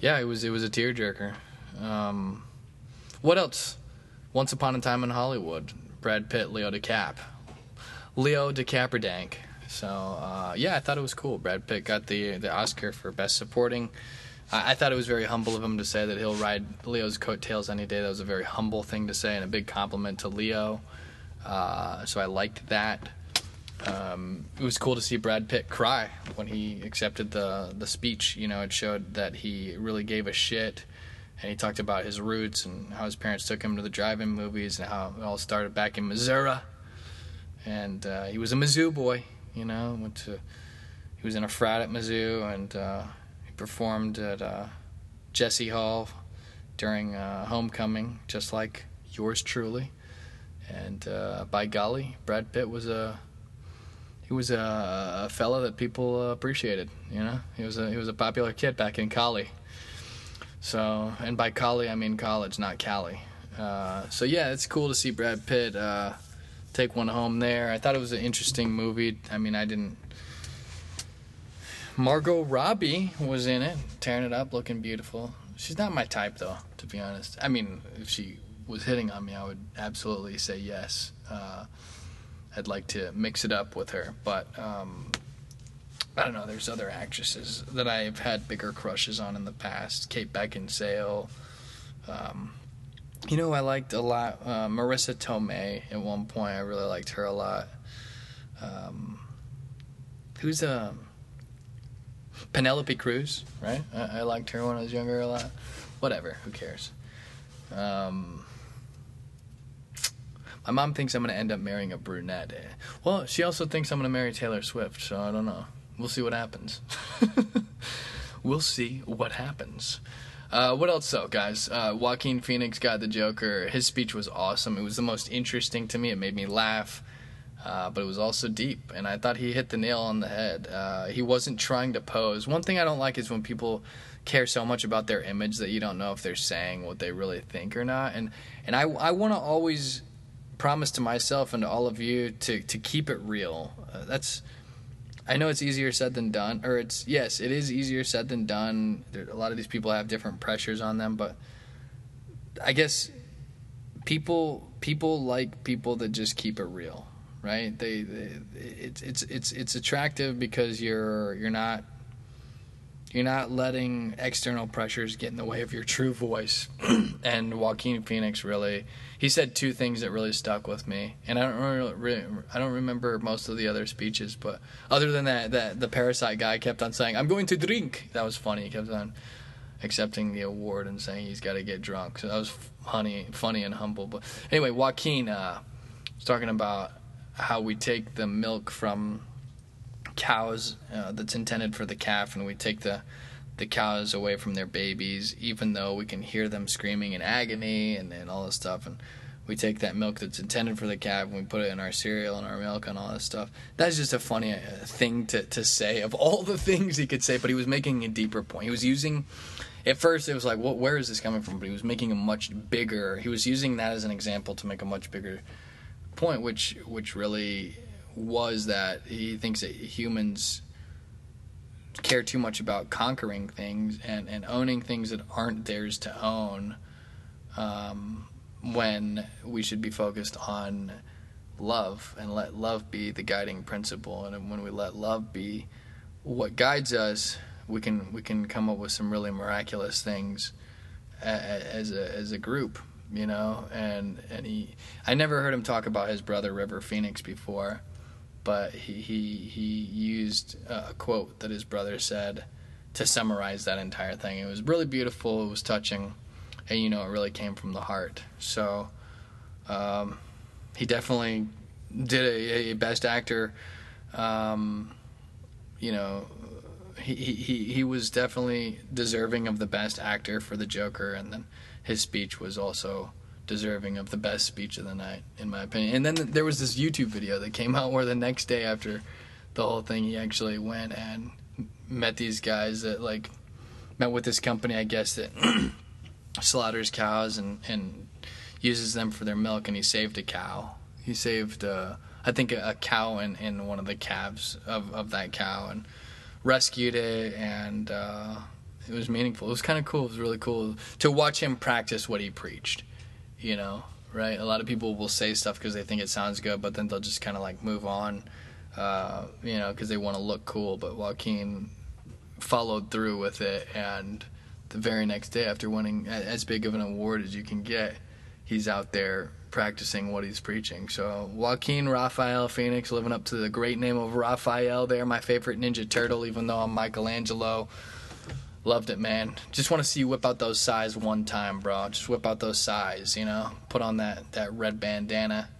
yeah, it was it was a tearjerker. Um, what else? Once Upon a Time in Hollywood, Brad Pitt, Leo DeCap, Leo DeCaperdank. So uh, yeah, I thought it was cool. Brad Pitt got the the Oscar for Best Supporting. I, I thought it was very humble of him to say that he'll ride Leo's coattails any day. That was a very humble thing to say and a big compliment to Leo. Uh, so I liked that. Um, it was cool to see Brad Pitt cry when he accepted the the speech. You know, it showed that he really gave a shit, and he talked about his roots and how his parents took him to the drive-in movies and how it all started back in Missouri. And uh, he was a Mizzou boy. You know, went to he was in a frat at Mizzou and uh, he performed at uh, Jesse Hall during uh, homecoming, just like yours truly. And uh, by golly, Brad Pitt was a he was a, a fella that people appreciated. You know, he was a he was a popular kid back in Cali. So, and by Cali I mean college, not Cali. Uh, so yeah, it's cool to see Brad Pitt uh, take one home there. I thought it was an interesting movie. I mean, I didn't. Margot Robbie was in it, tearing it up, looking beautiful. She's not my type, though, to be honest. I mean, if she was hitting on me, I would absolutely say yes. Uh, I'd like to mix it up with her, but um, I don't know. There's other actresses that I've had bigger crushes on in the past. Kate Beckinsale. Um, you know, I liked a lot. Uh, Marisa Tomei. At one point, I really liked her a lot. Um, who's um, Penelope Cruz? Right. I, I liked her when I was younger a lot. Whatever. Who cares? Um, my mom thinks I'm going to end up marrying a brunette. Well, she also thinks I'm going to marry Taylor Swift, so I don't know. We'll see what happens. <laughs> we'll see what happens. Uh, what else, though, guys? Uh, Joaquin Phoenix got the Joker. His speech was awesome. It was the most interesting to me. It made me laugh, uh, but it was also deep, and I thought he hit the nail on the head. Uh, he wasn't trying to pose. One thing I don't like is when people care so much about their image that you don't know if they're saying what they really think or not. And and I I want to always promise to myself and to all of you to to keep it real. Uh, that's I know it's easier said than done, or it's yes, it is easier said than done. There, a lot of these people have different pressures on them, but I guess people people like people that just keep it real, right? They, they it's it's it's it's attractive because you're you're not you're not letting external pressures get in the way of your true voice. <clears throat> and Joaquin Phoenix really, he said two things that really stuck with me. And I don't really, I don't remember most of the other speeches, but other than that, that the Parasite guy kept on saying, "I'm going to drink." That was funny. He kept on accepting the award and saying he's got to get drunk. So that was funny, funny and humble. But anyway, Joaquin uh, was talking about how we take the milk from cows uh, that's intended for the calf, and we take the the cows away from their babies, even though we can hear them screaming in agony and, and all this stuff. And we take that milk that's intended for the calf and we put it in our cereal and our milk and all this stuff. That's just a funny uh, thing to, to say of all the <laughs> things he could say, but he was making a deeper point. He was using, at first, it was like, well, where is this coming from? But he was making a much bigger, he was using that as an example to make a much bigger point, which, which really was that he thinks that humans care too much about conquering things and, and owning things that aren't theirs to own um, when we should be focused on love and let love be the guiding principle. And when we let love be what guides us we can we can come up with some really miraculous things as a as a group you know? And and he I never heard him talk about his brother River Phoenix before but he he he used a quote that his brother said to summarize that entire thing. It was really beautiful. It was touching, and you know, it really came from the heart. So, um, he definitely did a, a best actor. Um, you know, he, he he was definitely deserving of the best actor for the Joker, and then his speech was also deserving of the best speech of the night, in my opinion. And then there was this YouTube video that came out where the next day after the whole thing, he actually went and met these guys that like met with this company, I guess that <clears throat> slaughters cows and and uses them for their milk, and he saved a cow. He saved, uh, I think, a, a cow and in, in one of the calves of of that cow and rescued it and. Uh, it was meaningful. It was kind of cool. It was really cool to watch him practice what he preached you know, right? A lot of people will say stuff because they think it sounds good, but then they'll just kind of like move on, uh, you know, because they want to look cool. But Joaquin followed through with it, and the very next day, after winning as big of an award as you can get, he's out there practicing what he's preaching. So Joaquin Raphael Phoenix living up to the great name of Raphael there, my favorite Ninja Turtle, even though I'm Michelangelo. Loved it, man. Just want to see you whip out those sais one time, bro. Just whip out those sais, you know. Put on that that red bandana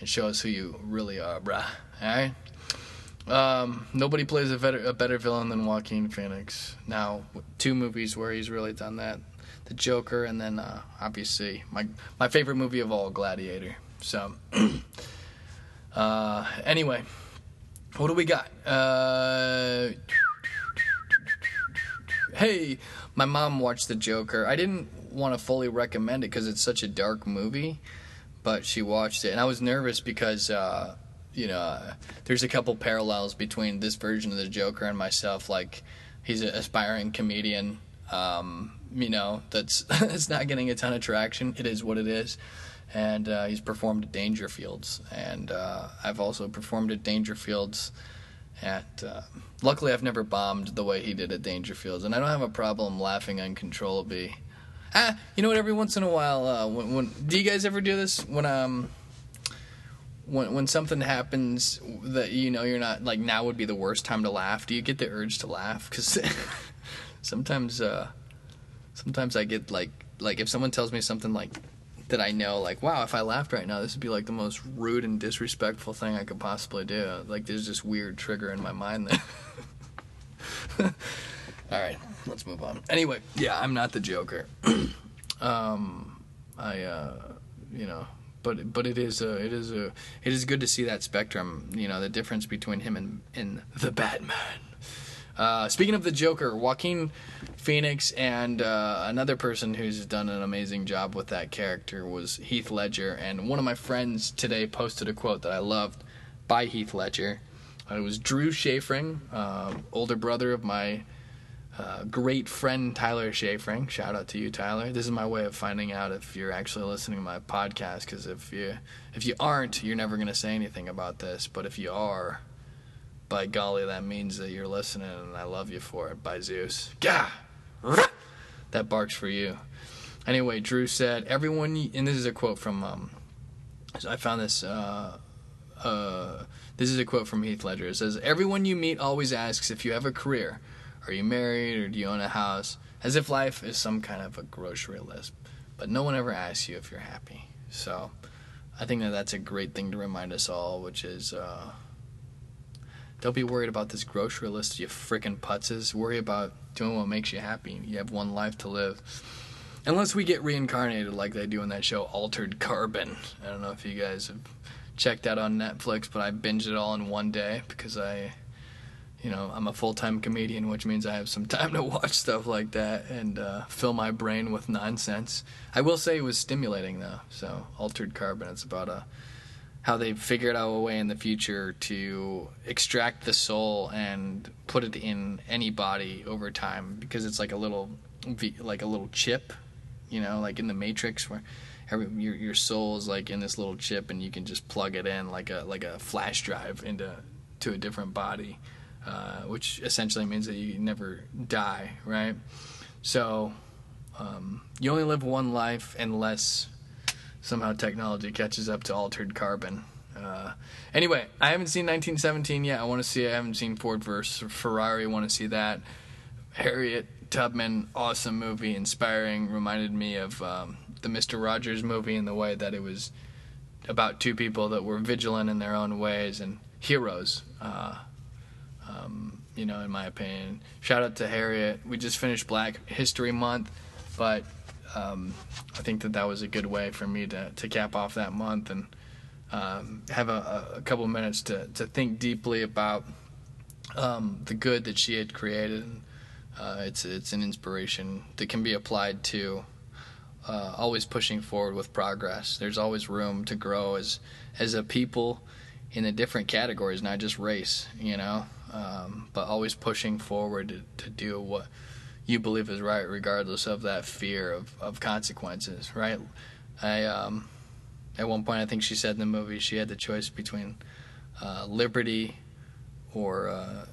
and show us who you really are, bruh. All right. Um, nobody plays a better, a better villain than Joaquin Phoenix. Now, two movies where he's really done that: The Joker, and then uh, obviously my my favorite movie of all, Gladiator. So, <clears throat> uh, anyway, what do we got? Uh, hey, my mom watched The Joker. I didn't want to fully recommend it because it's such a dark movie, but she watched it, and I was nervous because. Uh, you know, there's a couple parallels between this version of the Joker and myself. Like, he's an aspiring comedian, um, you know, that's <laughs> that's not getting a ton of traction. It is what it is, and uh, he's performed at Dangerfields, and uh, I've also performed at Dangerfields at. Uh, luckily, I've never bombed the way he did at Dangerfields, and I don't have a problem laughing uncontrollably. Ah, you know what? Every once in a while, uh, when, when do you guys ever do this? When um, when when something happens that you know you're not like now would be the worst time to laugh. Do you get the urge to laugh? Because <laughs> sometimes, uh, sometimes I get like like if someone tells me something like that I know like wow if I laughed right now this would be like the most rude and disrespectful thing I could possibly do. Like there's this weird trigger in my mind that. <laughs> All right, let's move on. Anyway, yeah, I'm not the Joker. <clears throat> um, I, uh, you know, but but it is a, it is a it is good to see that spectrum. You know, the difference between him and and the Batman. Uh, speaking of the Joker, Joaquin Phoenix and uh, another person who's done an amazing job with that character was Heath Ledger. And one of my friends today posted a quote that I loved by Heath Ledger. Uh, it was Drew Schafring, uh, older brother of my uh, great friend Tyler Schafring. Shout out to you, Tyler. This is my way of finding out if you're actually listening to my podcast. Because if you if you aren't, you're never gonna say anything about this. But if you are, by golly, that means that you're listening, and I love you for it. By Zeus, Gah! that barks for you. Anyway, Drew said, "Everyone," and this is a quote from. Um, I found this. Uh, uh, this is a quote from Heath Ledger. It says, "Everyone you meet always asks if you have a career." Are you married or do you own a house? As if life is some kind of a grocery list. But no one ever asks you if you're happy. So I think that that's a great thing to remind us all, which is uh, Don't be worried about this grocery list, you frickin' putzes. Worry about doing what makes you happy. You have one life to live. Unless we get reincarnated like they do in that show Altered Carbon. I don't know if you guys have checked that on Netflix, but I binged it all in one day because I, you know, I'm a full time comedian, which means I have some time to <laughs> watch stuff like that and uh, fill my brain with nonsense. I will say it was stimulating though. So Altered Carbon, it's about a how they figured out a way in the future to extract the soul and put it in any body over time because it's like a little like a little chip you know like in the matrix where every, your your soul is like in this little chip and you can just plug it in like a like a flash drive into to a different body uh, which essentially means that you never die right? So um, you only live one life unless somehow technology catches up to altered carbon. Uh, anyway, I haven't seen 1917 yet. I want to see it. I haven't seen Ford versus Ferrari. I want to see that. Harriet Tubman, awesome movie, inspiring. Reminded me of um, the Mister Rogers movie in the way that it was about two people that were vigilant in their own ways and heroes. Uh, um, you know, in my opinion. Shout out to Harriet. We just finished Black History Month, but um, I think that that was a good way for me to, to cap off that month and um, have a, a, couple minutes to, to think deeply about um, the good that she had created. Uh, it's it's an inspiration that can be applied to uh, always pushing forward with progress. There's always room to grow as as a people in the different categories, not just race, you know, um, but always pushing forward to, to do what you believe is right, regardless of that fear of, of consequences, right? I um, at one point I think she said in the movie she had the choice between uh, liberty or uh,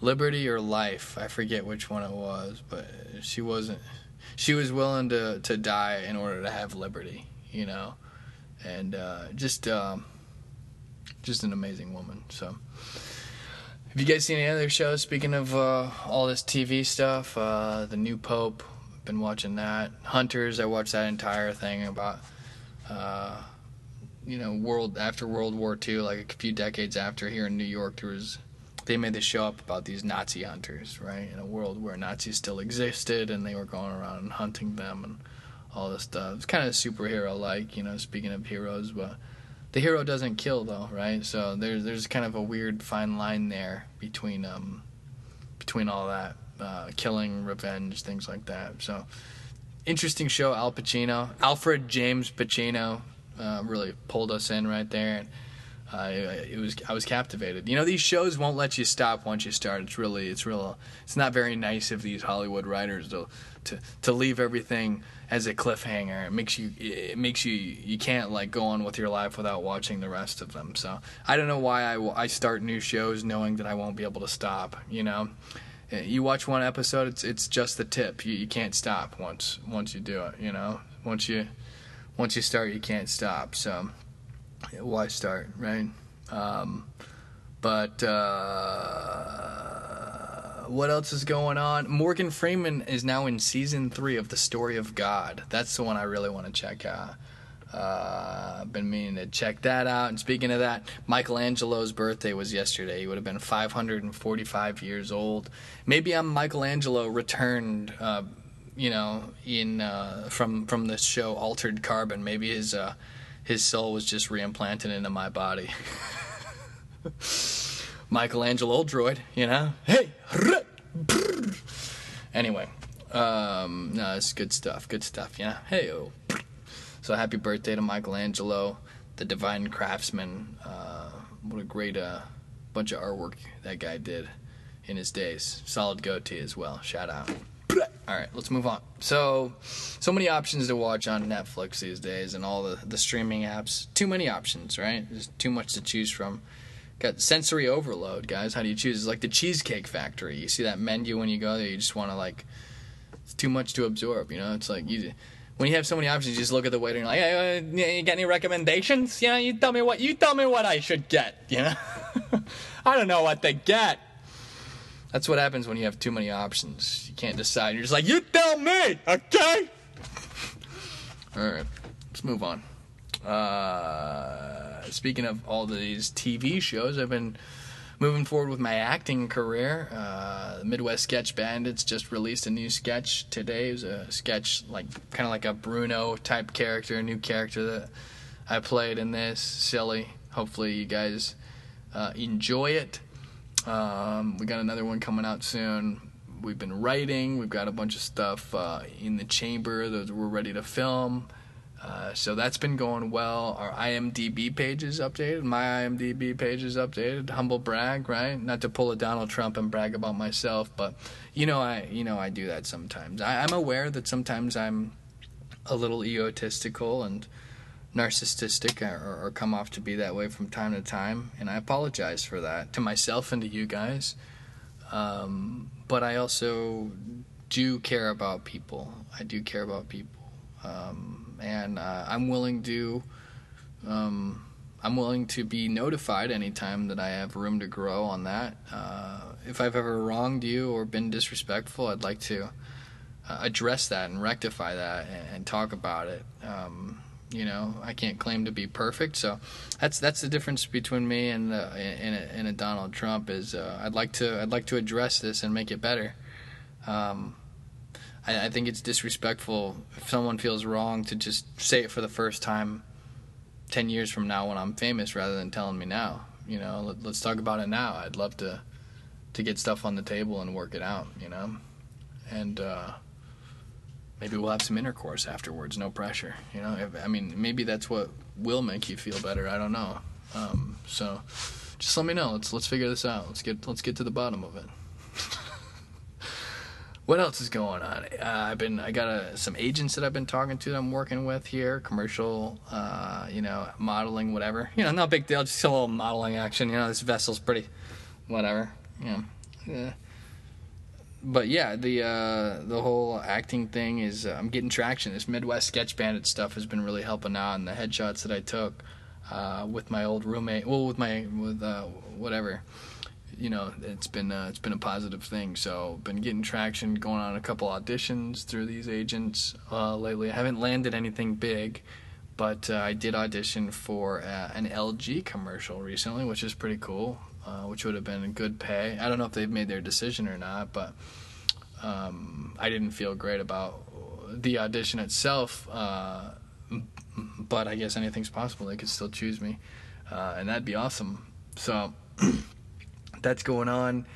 liberty or life. I forget which one it was, but she wasn't. She was willing to to die in order to have liberty, you know, and uh, just um, just an amazing woman. So. Have you guys seen any other shows? Speaking of uh, all this TV stuff, uh, the new Pope, been watching that. Hunters, I watched that entire thing about, uh, you know, world after World War II, like a few decades after here in New York, there was they made the show up about these Nazi hunters, right? In a world where Nazis still existed and they were going around and hunting them and all this stuff. It's kind of superhero like, you know. Speaking of heroes, but the hero doesn't kill though, right? So there's there's kind of a weird fine line there between um between all that uh, killing, revenge, things like that. So interesting show. Al Pacino, Alfred James Pacino, uh, really pulled us in right there. And, uh, it was I was captivated. You know, these shows won't let you stop once you start. It's really it's real. It's not very nice of these Hollywood writers to to to leave everything as a cliffhanger. It makes you it makes you you can't like go on with your life without watching the rest of them. So I don't know why I I start new shows knowing that I won't be able to stop. You know. Eh, you watch one episode, it's it's just the tip. You, you can't stop once once you do it. You know, once you once you start, you can't stop. So why start, right? Um, but uh, what else is going on? Morgan Freeman is now in season three of The Story of God. That's the one I really want to check out. Uh, I've been meaning to check that out. And speaking of that, Michelangelo's birthday was yesterday. He would have been 545 years old. Maybe I'm Michelangelo returned. Uh, you know, in uh, from from the show Altered Carbon. Maybe his uh, his soul was just reimplanted into my body. <laughs> Michelangelo droid, you know? Hey! Anyway, um, no, it's good stuff. Good stuff, yeah? Hey, oh. So happy birthday to Michelangelo, the divine craftsman. Uh, what a great uh, bunch of artwork that guy did in his days. Solid goatee as well. Shout out. All right, let's move on. So, so many options to watch on Netflix these days, and all the the streaming apps. Too many options, right? There's too much to choose from. Got sensory overload, guys. How do you choose? It's like the Cheesecake Factory. You see that menu when you go there, you just want to like. It's too much to absorb, you know. It's like you. When you have so many options, you just look at the waiter and you're like, hey, uh, you got any recommendations? You know, you tell me what you tell me what I should get. You know, <laughs> I don't know what to get. That's what happens when you have too many options. You can't decide. You're just like, you tell me, okay? <laughs> All right, let's move on. Uh, speaking of all these TV shows, I've been moving forward with my acting career. Uh, the Midwest Sketch Bandits just released a new sketch today. It was a sketch like kind of like a Bruno type character, a new character that I played in this. Silly. Hopefully you guys uh, enjoy it. Um, we got another one coming out soon. We've been writing. We've got a bunch of stuff uh, in the chamber that we're ready to film. Uh, so that's been going well. Our IMDb page is updated. My IMDb page is updated. Humble brag, right? Not to pull a Donald Trump and brag about myself, but you know I you know I do that sometimes. I, I'm aware that sometimes I'm a little egotistical and narcissistic or, or, come off to be that way from time to time, and I apologize for that to myself and to you guys. Um, but I also do care about people. I do care about people. Um, and uh, I'm willing to um, I'm willing to be notified anytime that I have room to grow on that. Uh, if I've ever wronged you or been disrespectful, I'd like to uh, address that and rectify that and, and talk about it. Um, you know, I can't claim to be perfect, so that's that's the difference between me and the, and, a, and a Donald Trump is uh, I'd like to I'd like to address this and make it better. Um, I, I think it's disrespectful if someone feels wrong to just say it for the first time 10 years from now when I'm famous rather than telling me now. You know, let, us talk about it now. I'd love to to get stuff on the table and work it out, you know? And uh, maybe we'll have some intercourse afterwards, no pressure, you know? I mean, maybe that's what will make you feel better. I don't know. Um, so just let me know. Let's let's figure this out. Let's get let's get to the bottom of it. <laughs> what else is going on? Uh, I've been I got a, some agents that I've been talking to that I'm working with here, commercial, uh, you know, modeling, whatever. You know, no big deal, just a little modeling action. You know, this vessel's pretty, whatever. Yeah. But yeah, the uh, the whole acting thing is uh, I'm getting traction. This Midwest Sketch Bandit stuff has been really helping out, and the headshots that I took uh, with my old roommate, well, with my with uh, whatever you know it's been uh, it's been a positive thing. So been getting traction, going on a couple auditions through these agents uh, lately. I haven't landed anything big, but uh, I did audition for uh, an LG commercial recently, which is pretty cool. Uh, which would have been a good pay. I don't know if they've made their decision or not, but um, I didn't feel great about the audition itself. Uh, but I guess anything's possible. They could still choose me, and that'd be awesome. So. <clears throat> that's going on.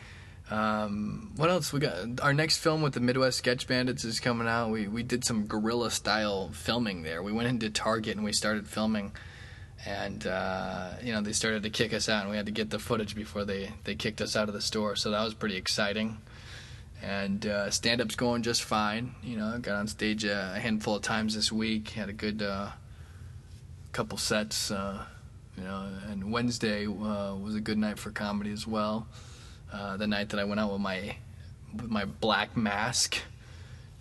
Um, what else we got? Our next film with the Midwest Sketch Bandits is coming out. We we did some guerrilla style filming there. We went into Target and we started filming, and uh, you know they started to kick us out, and we had to get the footage before they they kicked us out of the store. So that was pretty exciting. And uh, stand up's going just fine. You know, got on stage a, handful of times this week. Had a good uh, couple sets uh, you know, and Wednesday uh, was a good night for comedy as well. Uh, the night that I went out with my with my black mask,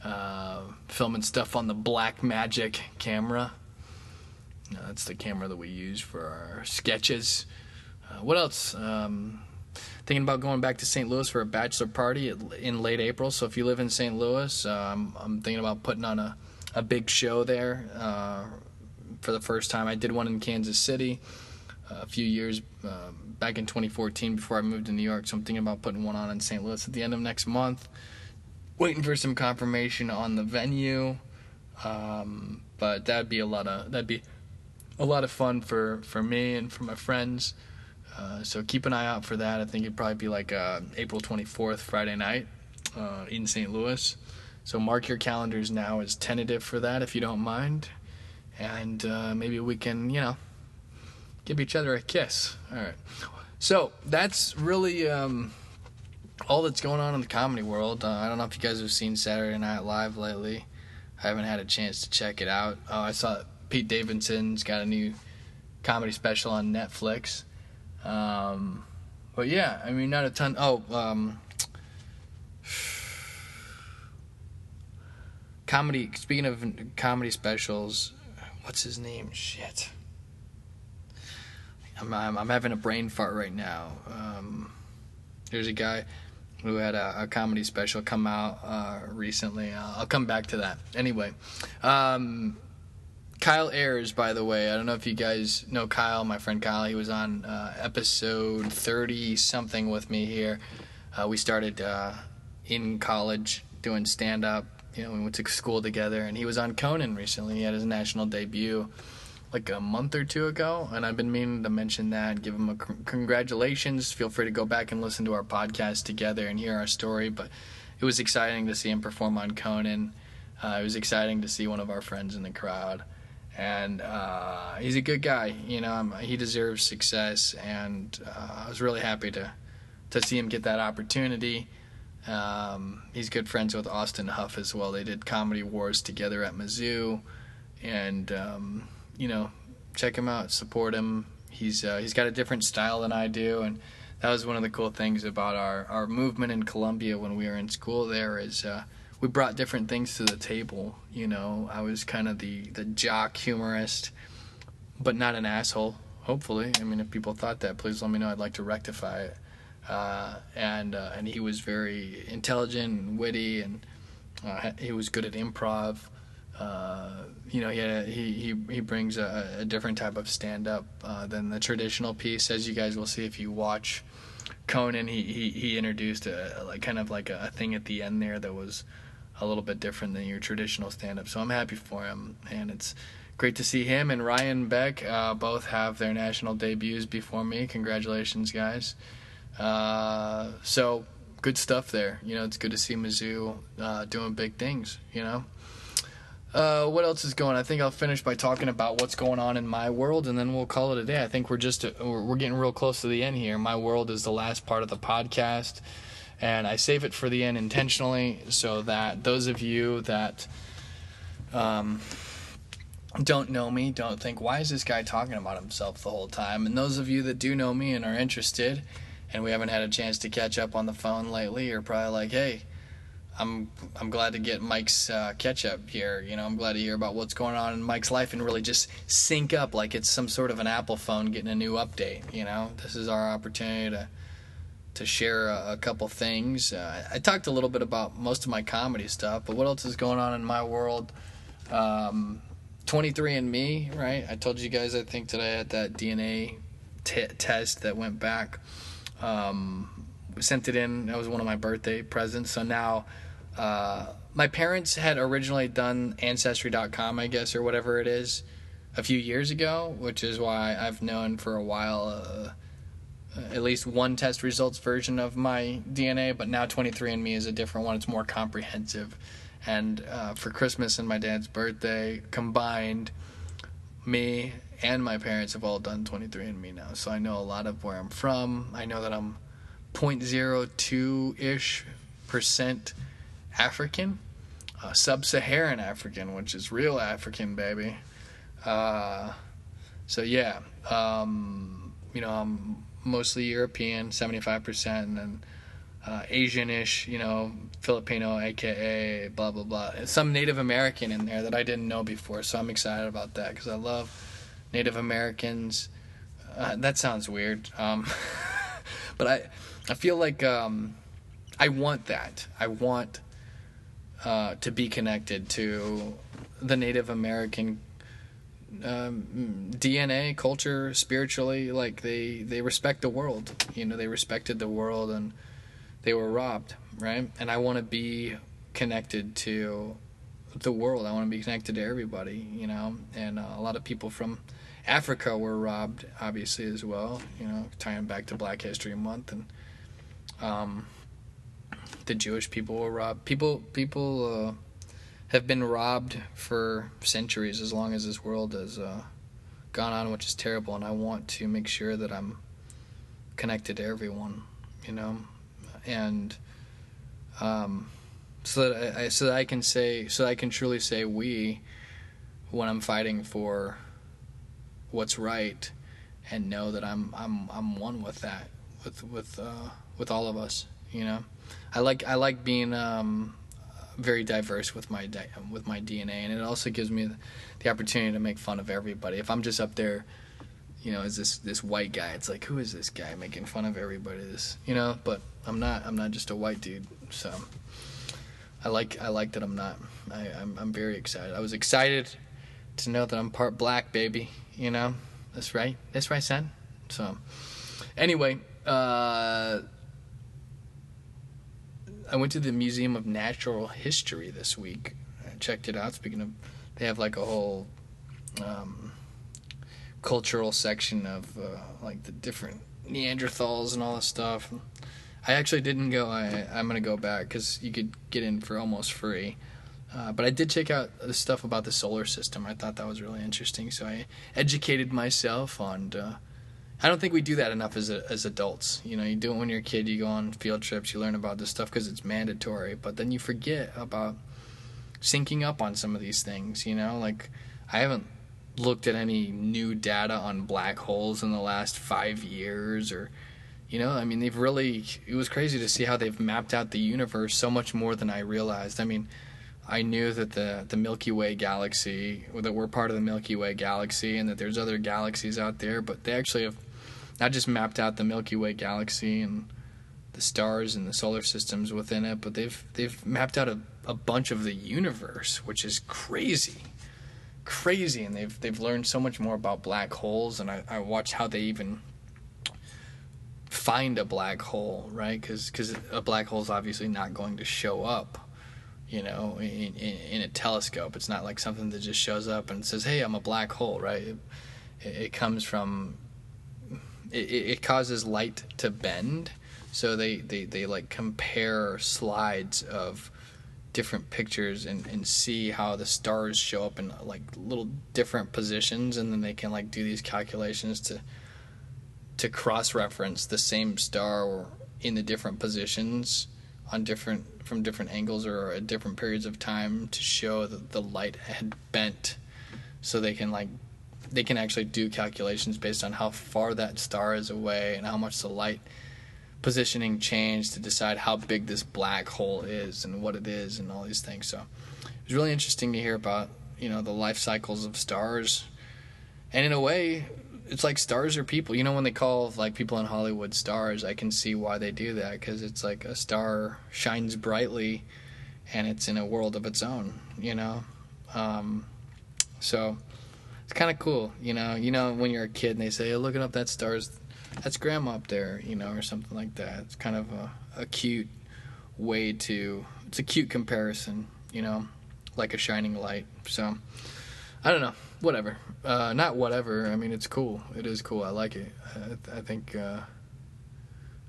uh, filming stuff on the Blackmagic camera. that's the camera that we use for our sketches. Uh, what else? Um, thinking about going back to St. Louis for a bachelor party in late April. So if you live in St. Louis, um, I'm thinking about putting on a, a big show there uh, for the first time. I did one in Kansas City a few years uh, back in 2014 before I moved to New York. So I'm thinking about putting one on in St. Louis at the end of next month. Waiting for some confirmation on the venue, um, but that'd be a lot of that'd be a lot of fun for for me and for my friends. Uh, so keep an eye out for that. I think it'd probably be like uh, April 24th, Friday night, uh, in St. Louis. So mark your calendars now as tentative for that, if you don't mind, and uh, maybe we can, you know give each other a kiss. All right. So that's really um, all that's going on in the comedy world. Uh, I don't know if you guys have seen Saturday Night Live lately. I haven't had a chance to check it out. Oh, I saw Pete Davidson's got a new comedy special on Netflix. Um, but yeah, I mean, not a ton. Oh, um, <sighs> comedy. Speaking of comedy specials, what's his name? Shit. I'm, I'm, I'm having a brain fart right now. Um, there's a guy who had a, a comedy special come out uh, recently. Uh, I'll come back to that. Anyway, um, Kyle Ayers, by the way, I don't know if you guys know Kyle, my friend Kyle. He was on uh, episode 30 something with me here. Uh, we started uh, in college doing stand up. You know, we went to school together, and he was on Conan recently. He had his national debut like a month or two ago, and I've been meaning to mention that. Give him a c- congratulations. Feel free to go back and listen to our podcast together and hear our story. But it was exciting to see him perform on Conan. Uh, it was exciting to see one of our friends in the crowd and uh, he's a good guy. You know, um, he deserves success, and uh, I was really happy to to see him get that opportunity. Um, he's good friends with Austin Huff as well. They did Comedy Wars together at Mizzou, and um, you know, check him out, support him. He's uh, he's got a different style than I do, and that was one of the cool things about our our movement in Columbia when we were in school. There is. Uh, we brought different things to the table. You know, I was kind of the the jock humorist, but not an asshole. Hopefully, I mean, if people thought that, please let me know. I'd like to rectify it. Uh, and uh, and he was very intelligent and witty, and uh, he was good at improv. You know, he, he he brings a, a different type of stand up uh, than the traditional piece, as you guys will see if you watch Conan. He he, he introduced a like kind of like a, a thing at the end there that was a little bit different than your traditional stand up. So I'm happy for him, and it's great to see him and Ryan Beck uh, both have their national debuts before me. Congratulations, guys. Uh, so good stuff there. You know, it's good to see Mizzou uh, doing big things. You know. Uh, what else is going? I think I'll finish by talking about what's going on in my world, and then we'll call it a day. I think we're just we're getting real close to the end here. My world is the last part of the podcast and I save it for the end intentionally so that those of you that um, don't know me don't think why is this guy talking about himself the whole time and those of you that do know me and are interested and we haven't had a chance to catch up on the phone lately are probably like hey I'm I'm glad to get Mike's uh, catch up here. You know, I'm glad to hear about what's going on in Mike's life and really just sync up like it's some sort of an Apple phone getting a new update. You know, this is our opportunity to to share a, a couple things. Uh, I talked a little bit about most of my comedy stuff, but what else is going on in my world? Um, 23andMe, right? I told you guys, I think, today at that DNA t- test that went back. Um, sent it in. That was one of my birthday presents. So now, uh, my parents had originally done Ancestry.com, I guess, or whatever it is, a few years ago, which is why I've known for a while. Uh, at least one test results version of my DNA, but now 23andMe is a different one. It's more comprehensive. And uh, for Christmas and my dad's birthday combined, me and my parents have all done 23andMe now. So I know a lot of where I'm from. I know that I'm 0.02 ish percent African, uh, sub Saharan African, which is real African, baby. Uh, so yeah, um, you know, I'm mostly European, 75%, and then uh, Asianish, you know, Filipino, aka blah blah blah. Some Native American in there that I didn't know before, so I'm excited about that because I love Native Americans. Uh, that sounds weird, um, <laughs> but I I feel like um, I want that. I want uh, to be connected to the Native American um, DNA, culture, spiritually, like they they respect the world. You know, they respected the world and they were robbed, right? And I want to be connected to the world. I want to be connected to everybody, you know. And uh, a lot of people from Africa were robbed, obviously as well. You know, tying back to Black History Month and um, the Jewish people were robbed. People people. Uh, have been robbed for centuries as long as this world has uh, gone on, which is terrible. And I want to make sure that I'm connected to everyone, you know, and um, so that I, so that I can say so that I can truly say we when I'm fighting for what's right and know that I'm I'm I'm one with that with with uh, with all of us you know I like I like being um, very diverse with my di- with my DNA, and it also gives me the opportunity to make fun of everybody. If I'm just up there, you know, as this this white guy, it's like, who is this guy making fun of everybody? This, you know, but I'm not. I'm not just a white dude. So I like I like that I'm not. I, I'm I'm very excited. I was excited to know that I'm part black, baby. You know, that's right. That's right, son. So, anyway, uh, I went to the Museum of Natural History this week. I checked it out. Speaking of, they have like a whole um, cultural section of uh, like the different Neanderthals and all this stuff. I actually didn't go. I, I'm gonna go back because you could get in for almost free. Uh, but I did check out the stuff about the solar system. I thought that was really interesting. So I educated myself on. Uh, I don't think we do that enough as a, as adults. You know, you do it when you're a kid. You go on field trips. You learn about this stuff because it's mandatory. But then you forget about syncing up on some of these things. You know, like I haven't looked at any new data on black holes in the last five years or you know i mean they've really it was crazy to see how they've mapped out the universe so much more than i realized i mean i knew that the the milky way galaxy that we're part of the milky way galaxy and that there's other galaxies out there but they actually have not just mapped out the milky way galaxy and the stars and the solar systems within it but they've they've mapped out a, a bunch of the universe which is crazy crazy, and they've they've learned so much more about black holes. And I, I watch how they even find a black hole, right? Because a black hole is obviously not going to show up, you know, in, in, in, a telescope. It's not like something that just shows up and says, "Hey, I'm a black hole," right? It, it comes from it, it causes light to bend, so they, they, they like compare slides of different pictures and, and see how the stars show up in like little different positions. And then they can like do these calculations to to cross reference the same star in the different positions on different from different angles or at different periods of time to show that the light had bent. So they can like they can actually do calculations based on how far that star is away and how much the light positioning changed to decide how big this black hole is and what it is and all these things. So it was really interesting to hear about you know the life cycles of stars, and in a way, it's like stars are people. You know when they call like people in Hollywood stars, I can see why they do that because it's like a star shines brightly, and it's in a world of its own. You know, um, so it's kind of cool. You know, you know when you're a kid and they say, oh, "Looking up that star's that's grandma up there, you know, or something like that. It's kind of a, a cute way to, it's a cute comparison, you know, like a shining light. So, I don't know, whatever. Uh, not whatever. I mean, it's cool. It is cool. I like it. I, I think, uh,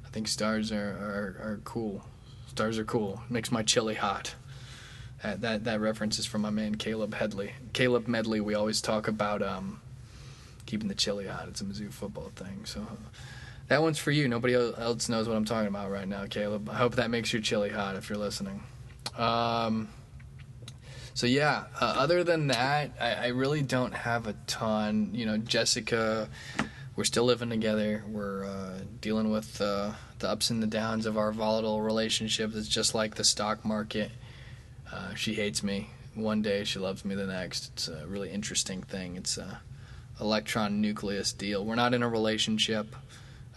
I think stars are, are, are cool. Stars are cool. It makes my chili hot. That, that that reference is from my man Caleb Headley. Caleb Medley. We always talk about um, keeping the chili hot. It's a Mizzou football thing. So that one's for you. Nobody else knows what I'm talking about right now, Caleb. I hope that makes your chili hot if you're listening. Um, so yeah, uh, other than that, I, I, really don't have a ton. You know, Jessica, we're still living together. We're uh, dealing with uh, the ups and the downs of our volatile relationship. It's just like the stock market. Uh, she hates me one day, she loves me the next. It's a really interesting thing. It's uh, electron nucleus deal. We're not in a relationship.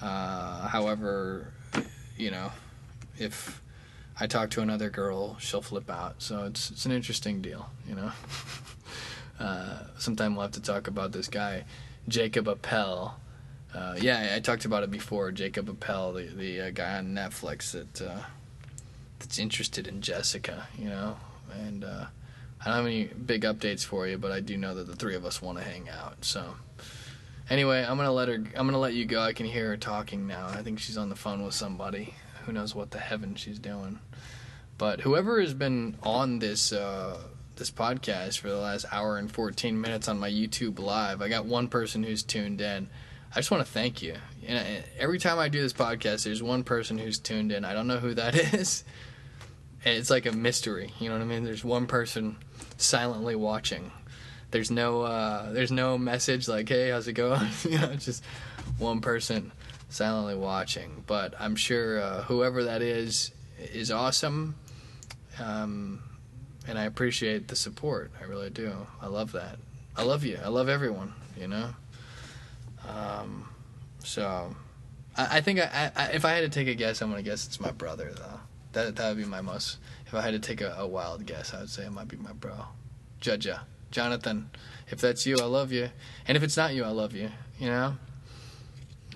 Uh, however, you know, if I talk to another girl, she'll flip out. So it's it's an interesting deal, you know. <laughs> uh, sometime we'll have to talk about this guy, Jacob Appel. Uh, yeah, I talked about it before. Jacob Appel, the the uh, guy on Netflix that uh, that's interested in Jessica, you know, and uh, I don't have any big updates for you, but I do know that the three of us want to hang out. So, anyway, I'm gonna let her. I'm gonna let you go. I can hear her talking now. I think she's on the phone with somebody. Who knows what the heaven she's doing? But whoever has been on this uh, this podcast for the last hour and 14 minutes on my YouTube live, I got one person who's tuned in. I just want to thank you. And every time I do this podcast, there's one person who's tuned in. I don't know who that <laughs> is. It's like a mystery. You know what I mean? There's one person silently watching. There's no uh, there's no message like, "Hey, how's it going?" <laughs> you know, it's just one person silently watching. But I'm sure uh, whoever that is is awesome, um, and I appreciate the support. I really do. I love that. I love you. I love everyone. You know. Um, so, I, I think I, I, if I had to take a guess, I'm gonna guess it's my brother though. That that would be my most. If I had to take a, a wild guess, I would say it might be my bro, Judja, Jonathan. If that's you, I love you. And if it's not you, I love you. You know.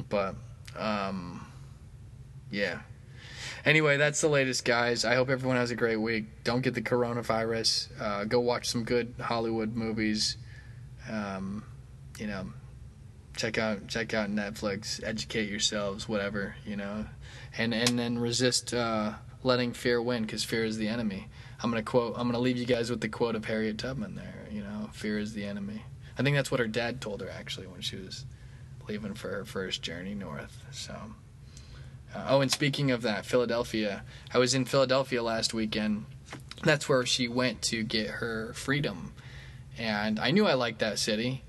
But um, yeah. Anyway, that's the latest, guys. I hope everyone has a great week. Don't get the coronavirus. Uh, go watch some good Hollywood movies. Um, you know, check out check out Netflix. Educate yourselves, whatever you know, and and then resist uh, letting fear win because fear is the enemy. I'm gonna quote. I'm gonna leave you guys with the quote of Harriet Tubman. There, you know, fear is the enemy. I think that's what her dad told her actually when she was leaving for her first journey north. So. Uh, oh, and speaking of that, Philadelphia. I was in Philadelphia last weekend. That's where she went to get her freedom, and I knew I liked that city.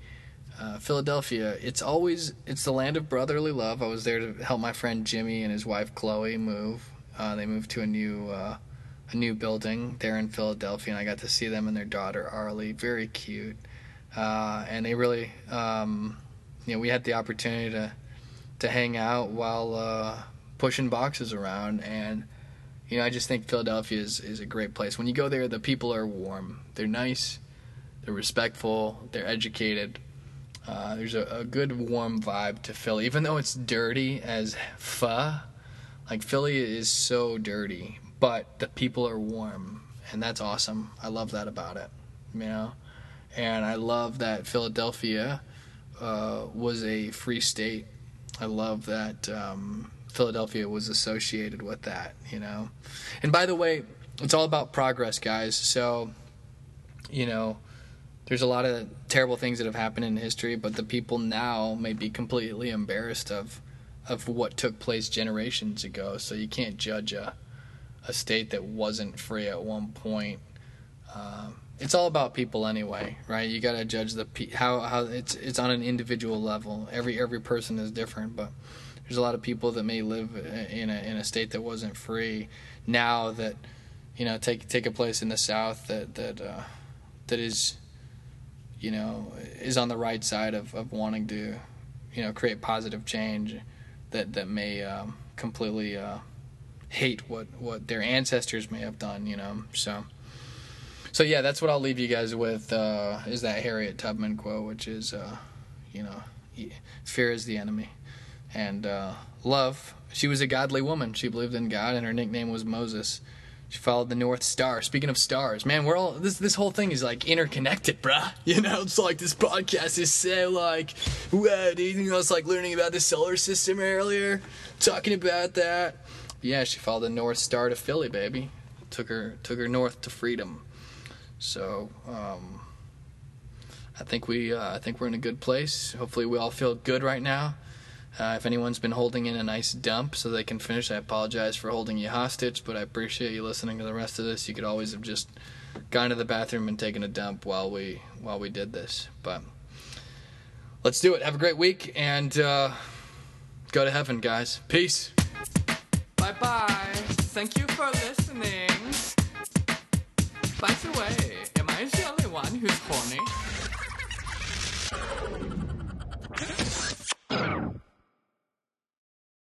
Uh, Philadelphia. It's always it's the land of brotherly love. I was there to help my friend Jimmy and his wife Chloe move. Uh, they moved to a new uh, a new building there in Philadelphia, and I got to see them and their daughter Arlie. Very cute, uh, and they really, um, you know, we had the opportunity to to hang out while uh, pushing boxes around, and you know, I just think Philadelphia is is a great place. When you go there, the people are warm, they're nice, they're respectful, they're educated. Uh, there's a, a good warm vibe to Philly, even though it's dirty as pho. Like Philly is so dirty, but the people are warm, and that's awesome. I love that about it, you know. And I love that Philadelphia uh, was a free state. I love that um, Philadelphia was associated with that, you know. And by the way, it's all about progress, guys. So, you know, there's a lot of terrible things that have happened in history, but the people now may be completely embarrassed of of what took place generations ago. So you can't judge a a state that wasn't free at one point. Um, it's all about people anyway, right? You got to judge the pe- how how it's it's on an individual level. Every every person is different, but there's a lot of people that may live in a in a state that wasn't free now that you know take take a place in the South that that uh, that is you know is on the right side of, of wanting to you know create positive change that that may um, completely uh, hate what what their ancestors may have done you know so. So yeah that's what I'll leave you guys with uh, is that Harriet Tubman quote which is uh, you know fear is the enemy. And uh, love she was a godly woman. She believed in God and her nickname was Moses she followed the North Star. Speaking of stars, man, we're all this this whole thing is like interconnected, bruh. <laughs> You know, it's like this podcast is so like, wow, do you think I was like learning about the solar system earlier, talking about that? Yeah, she followed the North Star to Philly, baby. Took her took her north to freedom. So, um, I think we uh, I think we're in a good place. Hopefully, we all feel good right now. Uh, if anyone's been holding in a nice dump so they can finish, I apologize for holding you hostage, but I appreciate you listening to the rest of this. You could always have just gone to the bathroom and taken a dump while we while we did this. But let's do it. Have a great week and uh, go to heaven, guys. Peace. Bye bye. Thank you for listening. By the way, am I the only one who's horny?